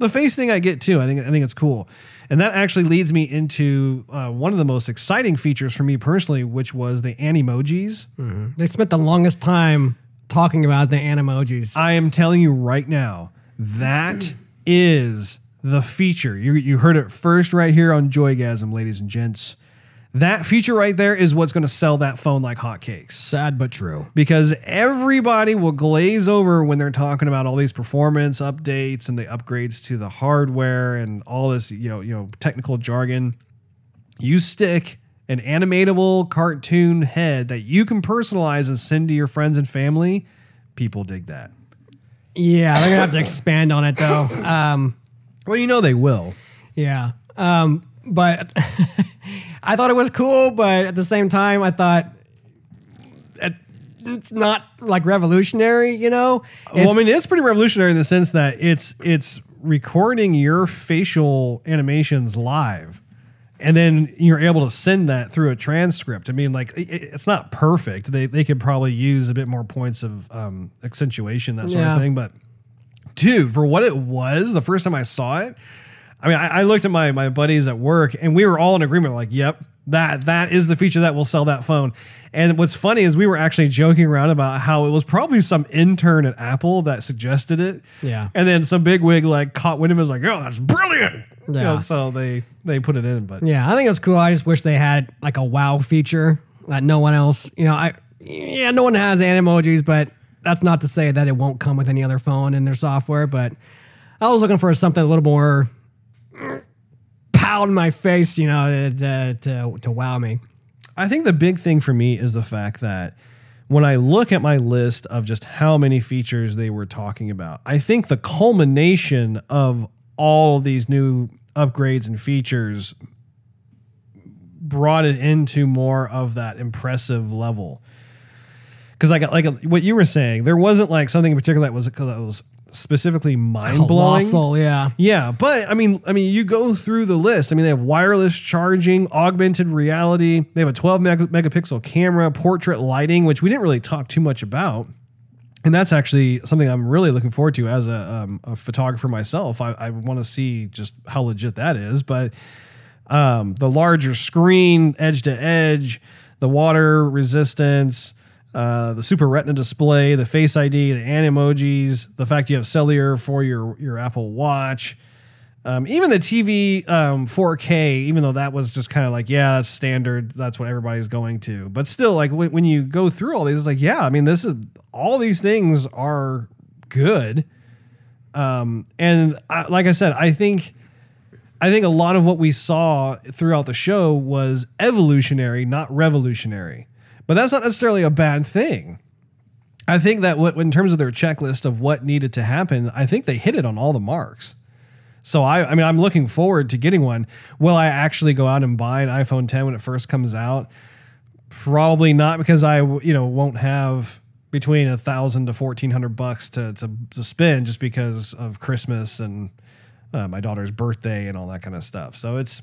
the face thing I get too. I think I think it's cool, and that actually leads me into uh, one of the most exciting features for me personally, which was the animojis.
They spent the longest time talking about the animojis.
I am telling you right now, that is the feature. You you heard it first right here on Joygasm, ladies and gents. That feature right there is what's going to sell that phone like hotcakes.
Sad but true.
because everybody will glaze over when they're talking about all these performance updates and the upgrades to the hardware and all this you know you know technical jargon you stick an animatable cartoon head that you can personalize and send to your friends and family people dig that
Yeah, they're gonna have to expand on it though. Um,
well you know they will
yeah, um, but I thought it was cool, but at the same time, I thought it's not like revolutionary. You know,
well, I mean, it's pretty revolutionary in the sense that it's it's recording your facial animations live, and then you're able to send that through a transcript. I mean, like it- it's not perfect. They they could probably use a bit more points of um, accentuation that sort
Yeah.
of thing. But dude, for what it was, the first time I saw it, I mean, I, I looked at my my buddies at work, and we were all in agreement. Like, yep, that that is the feature that will sell that phone. And what's funny is we were actually joking around about how it was probably some intern at Apple that suggested it.
Yeah.
And then some big wig like caught wind of it was like, "Oh, that's brilliant." You know,
Yeah.
so they they put it in, but
Yeah, I think it's cool. I just wish they had like a wow feature that no one else, you know, I yeah, no one has animojis, but that's not to say that it won't come with any other phone in their software. But I was looking for something a little more pound my face, you know, to, to, to, wow me.
I think the big thing for me is the fact that when I look at my list of just how many features they were talking about, I think the culmination of all of these new upgrades and features brought it into more of that impressive level. Because like like what you were saying, there wasn't like something in particular that was because that was specifically mind blowing.
Colossal, yeah.
Yeah, but I mean, I mean, you go through the list. I mean, they have wireless charging, augmented reality. They have a 12 meg- megapixel camera, portrait lighting, which we didn't really talk too much about. And that's actually something I'm really looking forward to as a, um, a photographer myself. I, I want to see just how legit that is. But um, the larger screen, edge to edge, the water resistance, uh, the Super Retina display, the Face ID, the Animojis, the fact you have cellular for your your Apple Watch, um, even the TV um, 4K. Even though that was just kind of like, yeah, that's standard. That's what everybody's going to. But still, like when, when you go through all these, it's like, yeah, I mean, this is all these things are good. Um, and I, like I said, I think. I think a lot of what we saw throughout the show was evolutionary, not revolutionary. But that's not necessarily a bad thing. I think that what, in terms of their checklist of what needed to happen, I think they hit it on all the marks. So I, I mean, I'm looking forward to getting one. Will I actually go out and buy an iPhone 10 when it first comes out? Probably not, because I, you know, won't have between a thousand to fourteen hundred bucks to, to to spend just because of Christmas and uh, my daughter's birthday and all that kind of stuff. So it's,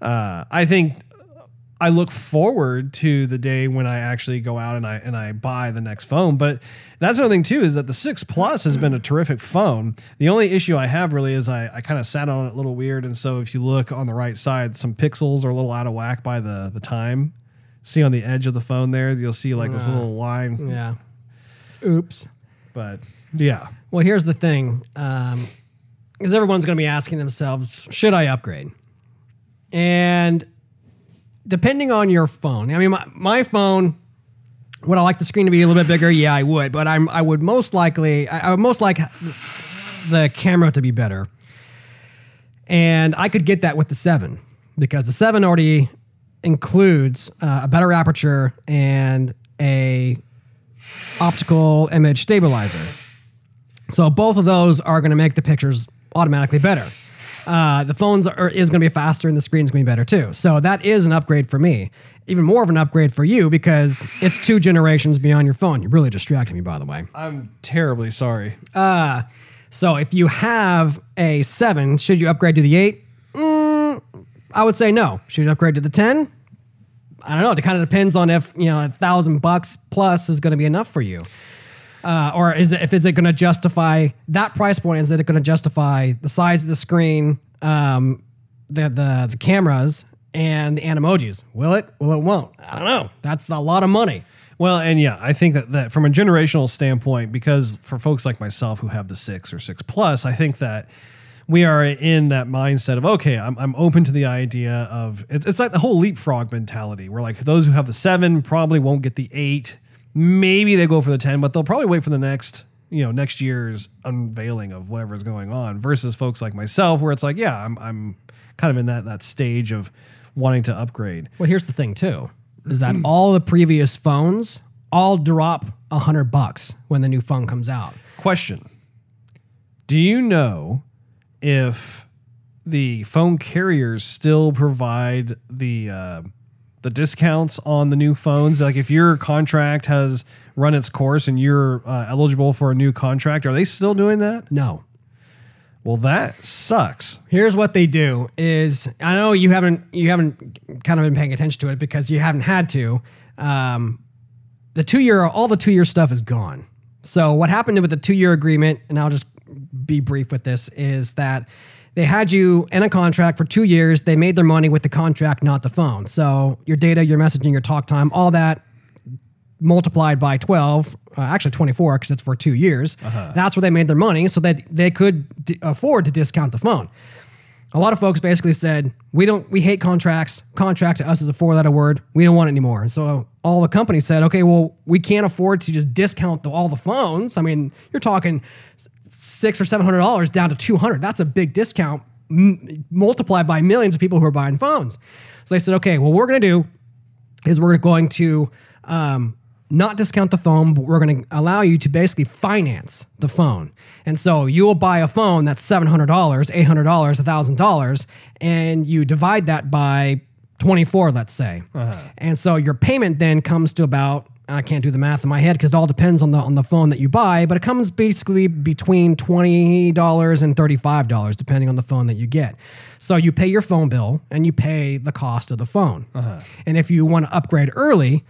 uh, I think I look forward to the day when I actually go out and I and I buy the next phone. But that's another thing too is that the six plus has been a terrific phone. The only issue I have really is I, I kind of sat on it a little weird, and so if you look on the right side, some pixels are a little out of whack by the the time. See on the edge of the phone there, you'll see like this mm. little line.
Yeah. Oops.
But yeah,
Well, here's the thing, um, because everyone's going to be asking themselves, should I upgrade? And depending on your phone, I mean, my, my phone, would I like the screen to be a little bit bigger? Yeah, I would, but I'm I would most likely I, I would most like the camera to be better, and I could get that with the seven because the seven already includes uh, a better aperture and a optical image stabilizer. So both of those are going to make the pictures automatically better. Uh, the phones are, is going to be faster and the screen's going to be better too. So that is an upgrade for me. Even more of an upgrade for you because it's two generations beyond your phone. You're really distracting me, by the way.
I'm terribly sorry.
Uh, So if you have a seven, should you upgrade to the eight? Mm, I would say no. Should you upgrade to the ten? I don't know. It kind of depends on if you know a thousand bucks plus is going to be enough for you, uh, or is it if is it going to justify that price point? Is it going to justify the size of the screen, um, the the the cameras, and the emojis? Will it? Will it? Won't? I don't know. That's a lot of money.
Well, and yeah, I think that, that from a generational standpoint, because for folks like myself who have the six or six plus, I think that we are in that mindset of okay, I'm, I'm open to the idea of it's, it's like the whole leapfrog mentality. Where like those who have the seven probably won't get the eight, maybe they go for the ten, but they'll probably wait for the next you know next year's unveiling of whatever is going on. Versus folks like myself, where it's like yeah, I'm I'm kind of in that that stage of wanting to upgrade.
Well, here's the thing too, is that all the previous phones all drop a hundred bucks when the new phone comes out.
Question Do you know if the phone carriers still provide the uh, the discounts on the new phones? Like if your contract has run its course and you're uh, eligible for a new contract, are they still doing that?
No.
Well, that sucks.
Here's what they do is I know you haven't you haven't kind of been paying attention to it because you haven't had to. Um, the two year all the two year stuff is gone. So what happened with the two year agreement, and I'll just be brief with this, is that they had you in a contract for two years. They made their money with the contract, not the phone. So your data, your messaging, your talk time, all that multiplied by 12 uh, actually 24 because it's for two years. That's where they made their money so that they could d- afford to discount the phone. A lot of folks basically said we don't we hate contracts. Contract to us is a four letter word. We don't want it anymore. And so all the companies said okay well we can't afford to just discount the, all the phones. I mean you're talking six or seven hundred dollars down to 200 that's a big discount m- multiplied by millions of people who are buying phones so they said okay well what we're going to do is we're going to um, not discount the phone, but we're going to allow you to basically finance the phone. And so you will buy a phone that's $700, $800, $1,000, and you divide that by 24, let's say. And so your payment then comes to about I can't do the math in my head because it all depends on the on the phone that you buy, but it comes basically between twenty dollars and thirty five dollars, depending on the phone that you get. So you pay your phone bill and you pay the cost of the phone. Uh-huh. And if you want to upgrade early,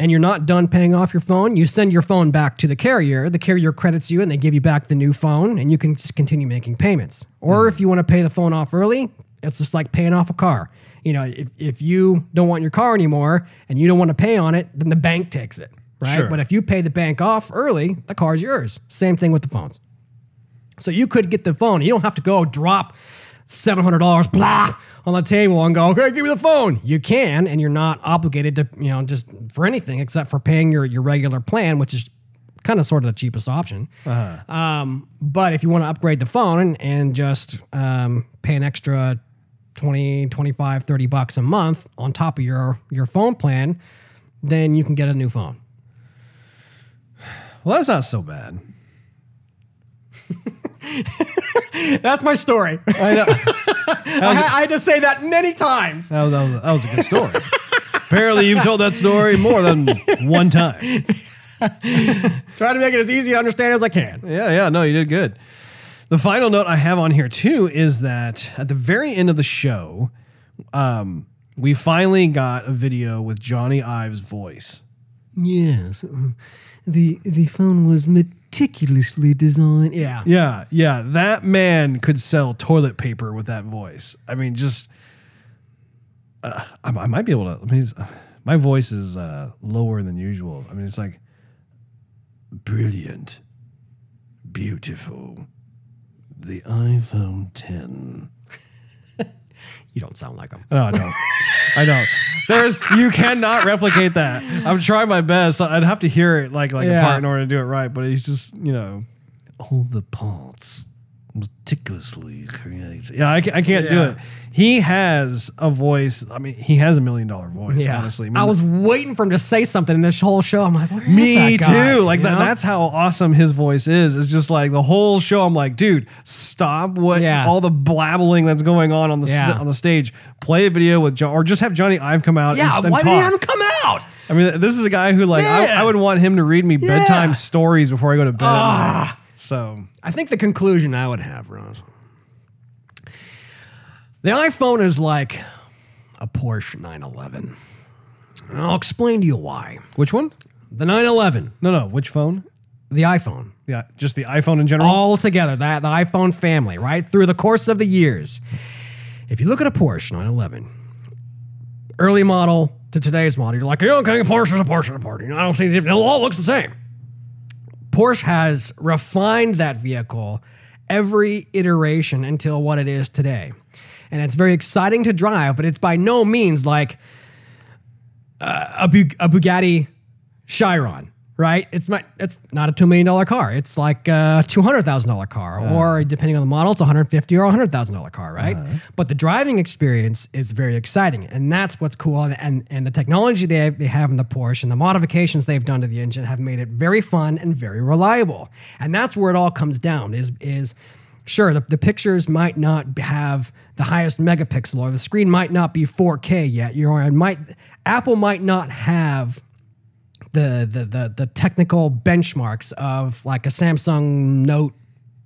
and you're not done paying off your phone, you send your phone back to the carrier. The carrier credits you and they give you back the new phone and you can just continue making payments. Or hmm. if you want to pay the phone off early, it's just like paying off a car. You know, if, if you don't want your car anymore and you don't want to pay on it, then the bank takes it. right?
Sure.
But if you pay the bank off early, the car's yours. Same thing with the phones. So you could get the phone. You don't have to go drop seven hundred dollars blah on the table and go, okay, give me the phone. You can, and you're not obligated to, you know, just for anything except for paying your your regular plan, which is kind of sort of the cheapest option. Uh Um, but if you want to upgrade the phone and, and just um, pay an extra 20, 25, 30 bucks a month on top of your your phone plan, then you can get a new phone.
Well, that's not so bad.
That's my story.
I know.
I, ha- I had to say that many times.
That was, that was, that was a good story. Apparently, you've told that story more than one time.
Try to make it as easy to understand as I can.
Yeah, yeah, no, you did good. The final note I have on here too is that at the very end of the show, um, we finally got a video with Jony Ive's voice.
Yes, the the phone was meticulously designed. Yeah,
Yeah, yeah, that man could sell toilet paper with that voice. I mean, just uh, I, I might be able to. I mean, my voice is uh, lower than usual. I mean, it's like
Brilliant. Beautiful. The iPhone 10.
you don't sound like him.
No, I don't. I don't. There's you cannot replicate that. I'm trying my best. I'd have to hear it like like a part in order to do it right, but he's just you know.
All the parts meticulously created.
Yeah, I, I can't do it. He has a voice. I mean, he has a million dollar voice. honestly, mean,
I was waiting for him to say something in this whole show. I'm like,
Me too. Like that, that's how awesome his voice is. It's just like the whole show. I'm like, dude, stop what
Yeah.
all the blabbling that's going on on the
Yeah.
st- on the stage. Play a video with John, or just have Jony Ive come out.
yeah.
and,
Why did he have him come out?
I mean, this is a guy who like I, I would want him to read me
Yeah.
bedtime stories before I go to bed. night. Ah. So
I think the conclusion I would have, Russ. The iPhone is like a Porsche 911. And I'll explain to you why.
which one?
The 911,
No, no. Which phone?
the iPhone,
Yeah, just the iPhone in general.
all together, that the iPhone family, right? Through the course of the years. If you look at a Porsche 911, early model to today's model, you're like, okay, a Porsche is a Porsche a Porsche. You know, I don't see any difference. It all looks the same. Porsche has refined that vehicle every iteration until what it is today. And it's very exciting to drive, but it's by no means like uh, a, a Bugatti Chiron, right? It's not it's not a two million dollar car. It's like a two hundred thousand dollar car, uh-huh. or depending on the model, it's a hundred fifty or a hundred thousand dollar car, right? Uh-huh. But the driving experience is very exciting, and that's what's cool. And and, and the technology they have, they have in the Porsche and the modifications they've done to the engine have made it very fun and very reliable. And that's where it all comes down. Is is Sure, the, the pictures might not have the highest megapixel, or the screen might not be 4K yet. You know, and might Apple might not have the the the, the technical benchmarks of like a Samsung Note.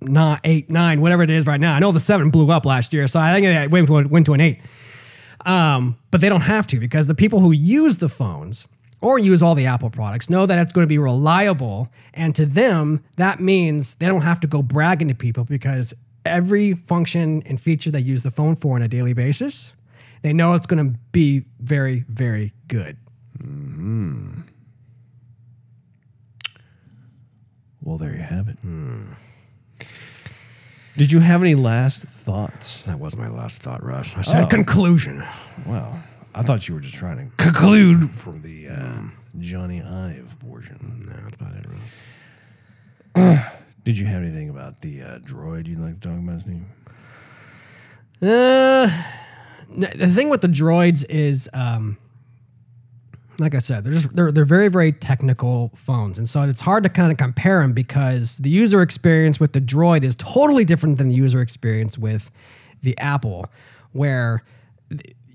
Not eight, nine, whatever it is right now. I know the seven blew up last year, so I think it went to, went to an eight. Um, but they don't have to because the people who use the phones or use all the Apple products know that it's going to be reliable. And to them, that means they don't have to go bragging to people because every function and feature they use the phone for on a daily basis, they know it's going to be very, very good.
Well, there you have it.
Did you have any last thoughts?
That was my last thought, Russ. I said conclusion.
Well, I thought you were just trying to conclude from the uh, Jony Ive portion.
No, that's about it, Russ.
Did you have anything about the uh, droid you'd like to talk about, Steve?
Uh, the thing with the droids is, um, like I said, they're just they're they're very very technical phones, and so it's hard to kind of compare them because the user experience with the droid is totally different than the user experience with the Apple, where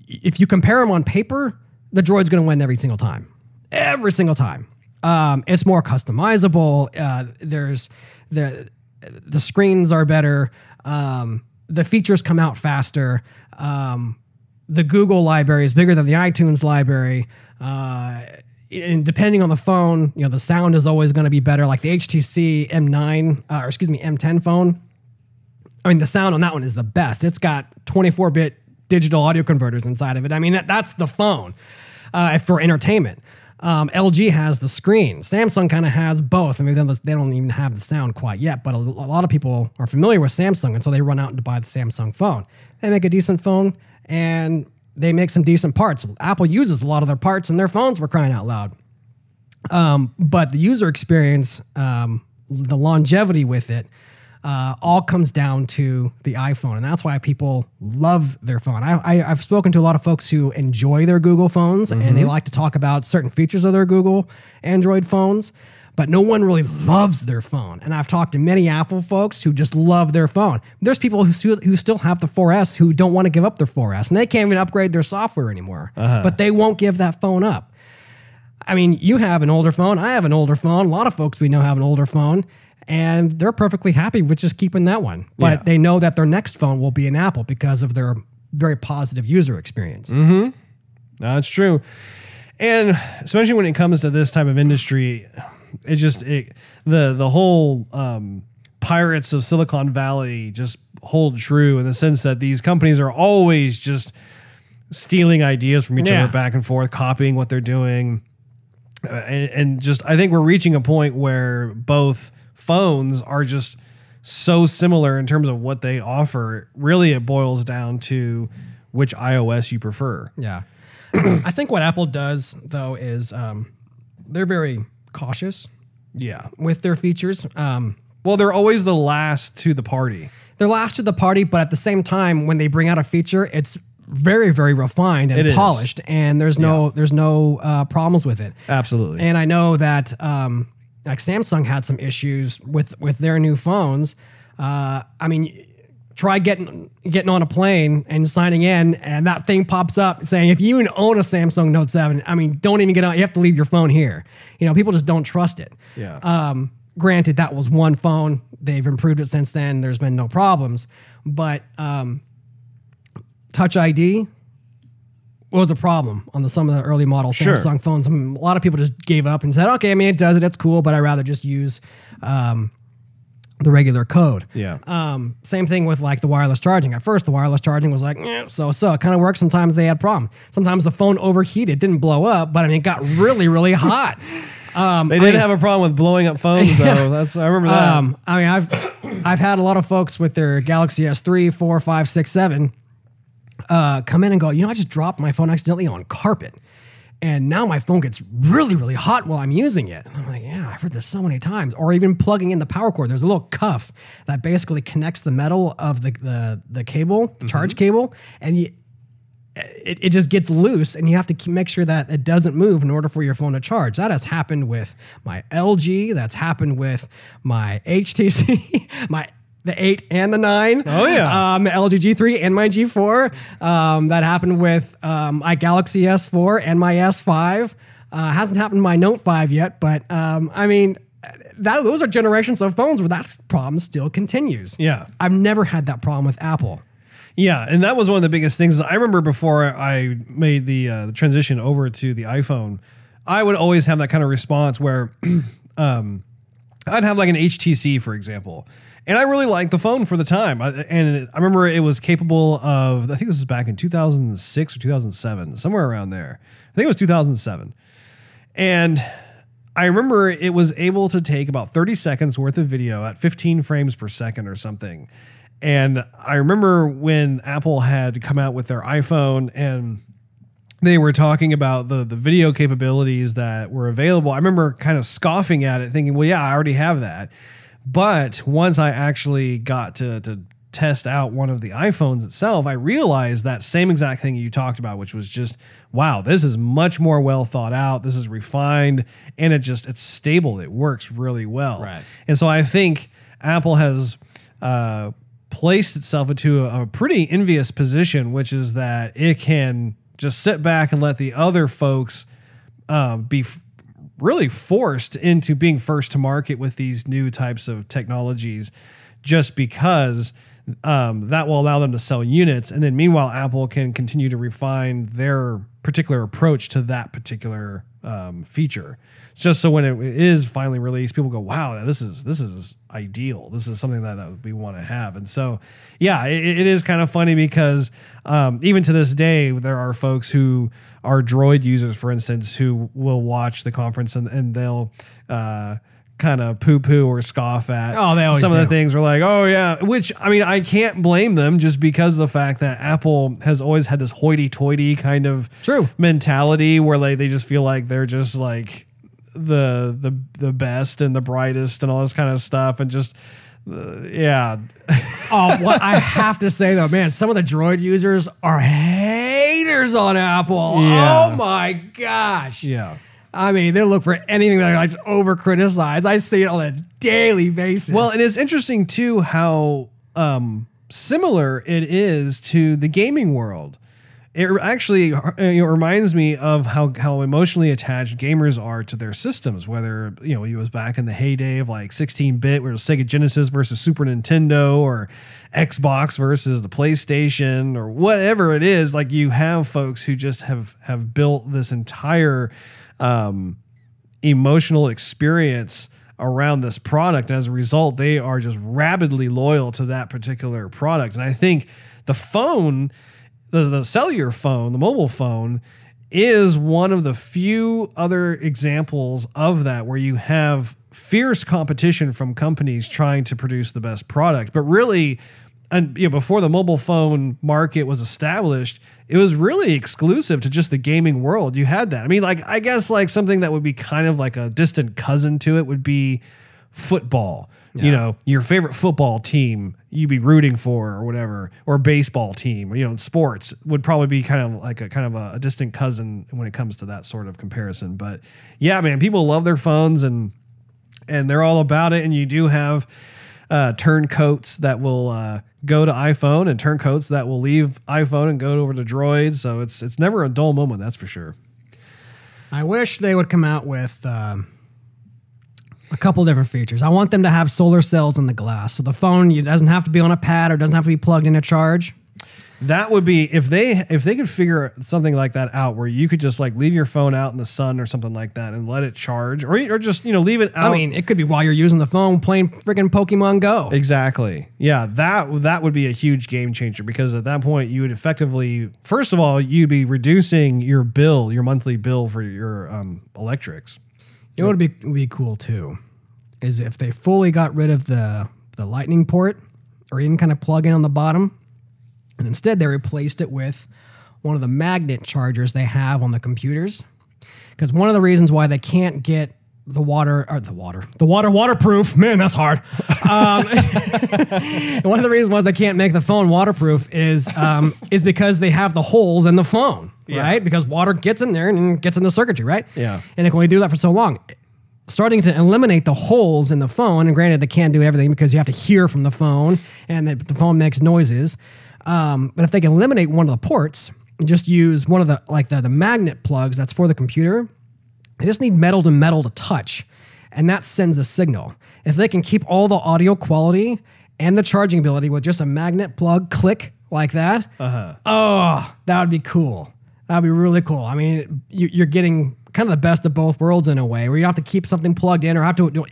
if you compare them on paper, the droid's going to win every single time, every single time. Um, it's more customizable. Uh, there's the the screens are better. Um, the features come out faster. Um, the Google library is bigger than the iTunes library. Uh, and depending on the phone, you know, the sound is always going to be better. Like the HTC M9, uh, or excuse me, M10 phone. I mean, the sound on that one is the best. It's got 24 bit digital audio converters inside of it. I mean, that, that's the phone uh, for entertainment. Um, LG has the screen. Samsung kind of has both. I mean, they don't even have the sound quite yet, but a, a lot of people are familiar with Samsung, and so they run out to buy the Samsung phone. They make a decent phone, and they make some decent parts. Apple uses a lot of their parts in their phones for crying out loud. Um, but the user experience, um, the longevity with it, uh, all comes down to the iPhone, and that's why people love their phone. I, I, I've spoken to a lot of folks who enjoy their Google phones, and they like to talk about certain features of their Google Android phones. But no one really loves their phone, and I've talked to many Apple folks who just love their phone. There's people who still, who still have the 4S who don't want to give up their 4S, and they can't even upgrade their software anymore. Uh-huh. But they won't give that phone up. I mean, you have an older phone. I have an older phone. A lot of folks we know have an older phone, and they're perfectly happy with just keeping that one. But
Yeah.
they know that their next phone will be an Apple because of their very positive user experience. Mm-hmm.
No, it's true. And especially when it comes to this type of industry, it just it, the the whole um, pirates of Silicon Valley just hold true in the sense that these companies are always just stealing ideas from each
Yeah.
other back and forth, copying what they're doing, uh, and, and just I think we're reaching a point where both phones are just so similar in terms of what they offer. Really, it boils down to which iOS you prefer.
Yeah. I think what Apple does, though, is um, they're very cautious
Yeah.
with their features. Um,
Well, they're always the last to the party.
they're last to the party, but at the same time, when they bring out a feature, it's very, very refined and
It is.
polished, and there's no there's no uh, problems with it.
Absolutely.
And I know that um, like Samsung had some issues with with their new phones. Uh, I mean, try getting getting on a plane and signing in, and that thing pops up saying if you even own a Samsung Note Seven, I mean, don't even get on. You have to leave your phone here. You know, people just don't trust it.
Yeah.
Um, granted, that was one phone. They've improved it since then. There's been no problems, but um, Touch ID was a problem on the some of the early model
Sure.
Samsung phones. I mean, a lot of people just gave up and said, "Okay, I mean, it does it. It's cool, but I'd rather just use um, the regular code."
yeah.
Um, same thing with like the wireless charging. At first, the wireless charging was like, eh, so so. It kind of worked. Sometimes they had problems. Sometimes the phone overheated, didn't blow up, but I mean, it got really, really hot. Um,
they didn't
mean-
have a problem with blowing up phones though. That's I remember that.
Um, I mean, I've I've had a lot of folks with their Galaxy S3, 4, 5, 6, 7 uh, come in and go, you know, I just dropped my phone accidentally on carpet. And now my phone gets really, really hot while I'm using it. And I'm like, yeah, I've heard this so many times. Or even plugging in the power cord. There's a little cuff that basically connects the metal of the the, the cable, the charge mm-hmm. cable, and you, it, it just gets loose and you have to keep, make sure that it doesn't move in order for your phone to charge. That has happened with my LG. That's happened with my HTC, my the 8 and the 9.
Oh, yeah.
Um, LG G3 and my G4. Um, that happened with um, my Galaxy S4 and my S5. Uh, hasn't happened to my Note 5 yet, but um, I mean, that, those are generations of phones where that problem still continues.
Yeah.
I've never had that problem with Apple.
Yeah, and that was one of the biggest things. I remember before I made the, uh, the transition over to the iPhone, I would always have that kind of response where um, I'd have like an HTC, for example, and I really liked the phone for the time. I, and it, I remember it was capable of, I think this was back in 2006 or 2007, somewhere around there. I think it was 2007. And I remember it was able to take about 30 seconds worth of video at 15 frames per second or something. And I remember when Apple had come out with their iPhone and they were talking about the the video capabilities that were available. I remember kind of scoffing at it, thinking, "Well, yeah, I already have that." But once I actually got to to test out one of the iPhones itself, I realized that same exact thing you talked about, which was just, wow, this is much more well thought out. This is refined, and it just it's stable. It works really well.
Right.
And so I think Apple has uh, placed itself into a, a pretty envious position, which is that it can just sit back and let the other folks uh, be f- really forced into being first to market with these new types of technologies just because um, that will allow them to sell units. And then meanwhile, Apple can continue to refine their particular approach to that particular um, feature. It's just so when it is finally released, people go, "Wow, this is this is ideal. This is something that, that we want to have." And so, yeah, it, it is kind of funny because um, even to this day, there are folks who are Droid users, for instance, who will watch the conference and, and they'll. Uh, kind of poo poo or scoff at
Oh, they always
some of the
do.
things are like, oh yeah, which I mean, I can't blame them just because the fact that Apple has always had this hoity toity kind of
True.
mentality where like they just feel like they're just like the the the best and the brightest and all this kind of stuff and just uh, yeah
Oh, what I have to say though, man, some of the Droid users are haters on Apple.
Yeah.
Oh my gosh.
yeah
I mean, they look for anything that I just over criticize. I see it on a daily basis.
Well, and it's interesting too how um, similar it is to the gaming world. It actually uh, reminds me of how, how emotionally attached gamers are to their systems. Whether you know it was back in the heyday of like 16-bit, where it was Sega Genesis versus Super Nintendo, or Xbox versus the PlayStation, or whatever it is. Like you have folks who just have have built this entire um, emotional experience around this product. And as a result, they are just rabidly loyal to that particular product. And I think the phone, the, the cellular phone, the mobile phone, is one of the few other examples of that where you have fierce competition from companies trying to produce the best product. But really, and you know, before the mobile phone market was established, it was really exclusive to just the gaming world. You had that. I mean, like I guess like something that would be kind of like a distant cousin to it would be football. You know, your favorite football team you'd be rooting for or whatever, or baseball team, you know, sports would probably be kind of like a kind of a, a distant cousin when it comes to that sort of comparison. But yeah, man, people love their phones and and they're all about it. And you do have uh, turncoats that will uh, go to iPhone and turncoats that will leave iPhone and go over to Droid. So it's it's never a dull moment, that's for sure.
I wish they would come out with um, a couple different features. I want them to have solar cells in the glass, so the phone doesn't have to be on a pad or doesn't have to be plugged in to charge.
That would be if they if they could figure something like that out where you could just like leave your phone out in the sun or something like that and let it charge or or just you know leave it out.
I mean, it could be while you're using the phone playing freaking Pokemon Go.
Exactly. Yeah, that that would be a huge game changer because at that point you would effectively first of all you'd be reducing your bill, your monthly bill for your um, electrics.
You know what would be would be cool too, is if they fully got rid of the the lightning port or even kind of plug in on the bottom, and instead they replaced it with one of the magnet chargers they have on the computers. Because one of the reasons why they can't get the water or the water the water waterproof man that's hard um, one of the reasons why they can't make the phone waterproof is um, is because they have the holes in the phone right because water gets in there and gets in the circuitry right
Yeah.
and they can only do that for so long starting to eliminate the holes in the phone. And granted, they can't do everything because you have to hear from the phone and the, the phone makes noises. Um, but if they can eliminate one of the ports, and just use one of the like the, the magnet plugs that's for the computer. They just need metal to metal to touch, and that sends a signal. If they can keep all the audio quality and the charging ability with just a magnet plug click like that, oh, that would be cool. That would be really cool. I mean, you, you're getting kind of the best of both worlds in a way, where you don't have to keep something plugged in or have to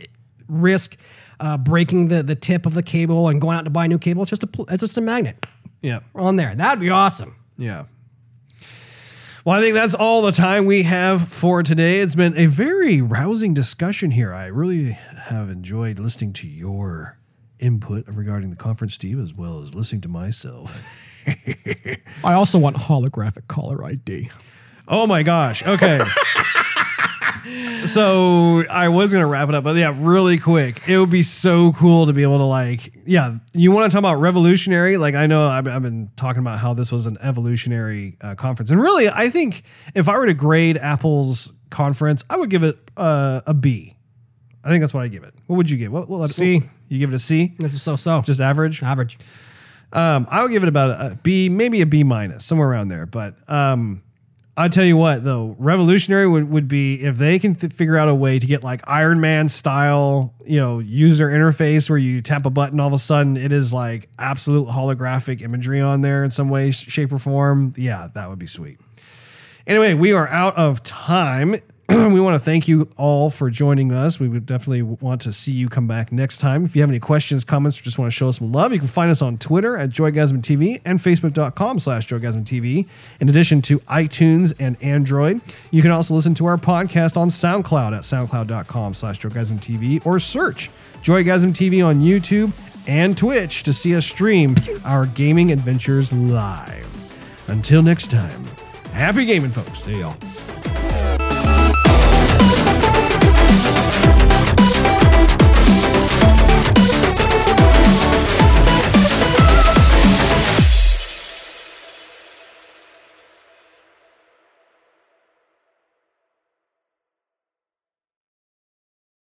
risk uh, breaking the, the tip of the cable and going out to buy a new cable. It's just a it's just a magnet
Yeah.
on there. That'd be awesome.
Yeah. Well, I think that's all the time we have for today. It's been a very rousing discussion here. I really have enjoyed listening to your input regarding the conference, Steve, as well as listening to myself.
I also want holographic caller ID.
Oh my gosh. Okay. so I was gonna wrap it up, but yeah, really quick. It would be so cool to be able to like, yeah. You want to talk about revolutionary? Like I know I've, I've been talking about how this was an evolutionary uh, conference, and really, I think if I were to grade Apple's conference, I would give it uh, a B. I think that's what I give it. What would you give? What, what
C.
You give it a C?
This is so so.
Just average?
average.
Um, I would give it about a B, maybe a B minus, somewhere around there. But um, I tell you what, though, revolutionary would, would be if they can th- figure out a way to get like Iron Man style, you know, user interface where you tap a button, all of a sudden it is like absolute holographic imagery on there in some way, shape, or form. Yeah, that would be sweet. Anyway, we are out of time. we want to thank you all for joining us. We would definitely want to see you come back next time. If you have any questions, comments, or just want to show us some love, you can find us on Twitter at Joygasm TV and Facebook.com slash Joygasm TV. In addition to iTunes and Android, you can also listen to our podcast on SoundCloud at soundcloud.com slash Joygasm TV or search Joygasm TV on YouTube and Twitch to see us stream our gaming adventures live. Until next time, happy gaming, folks. See y'all.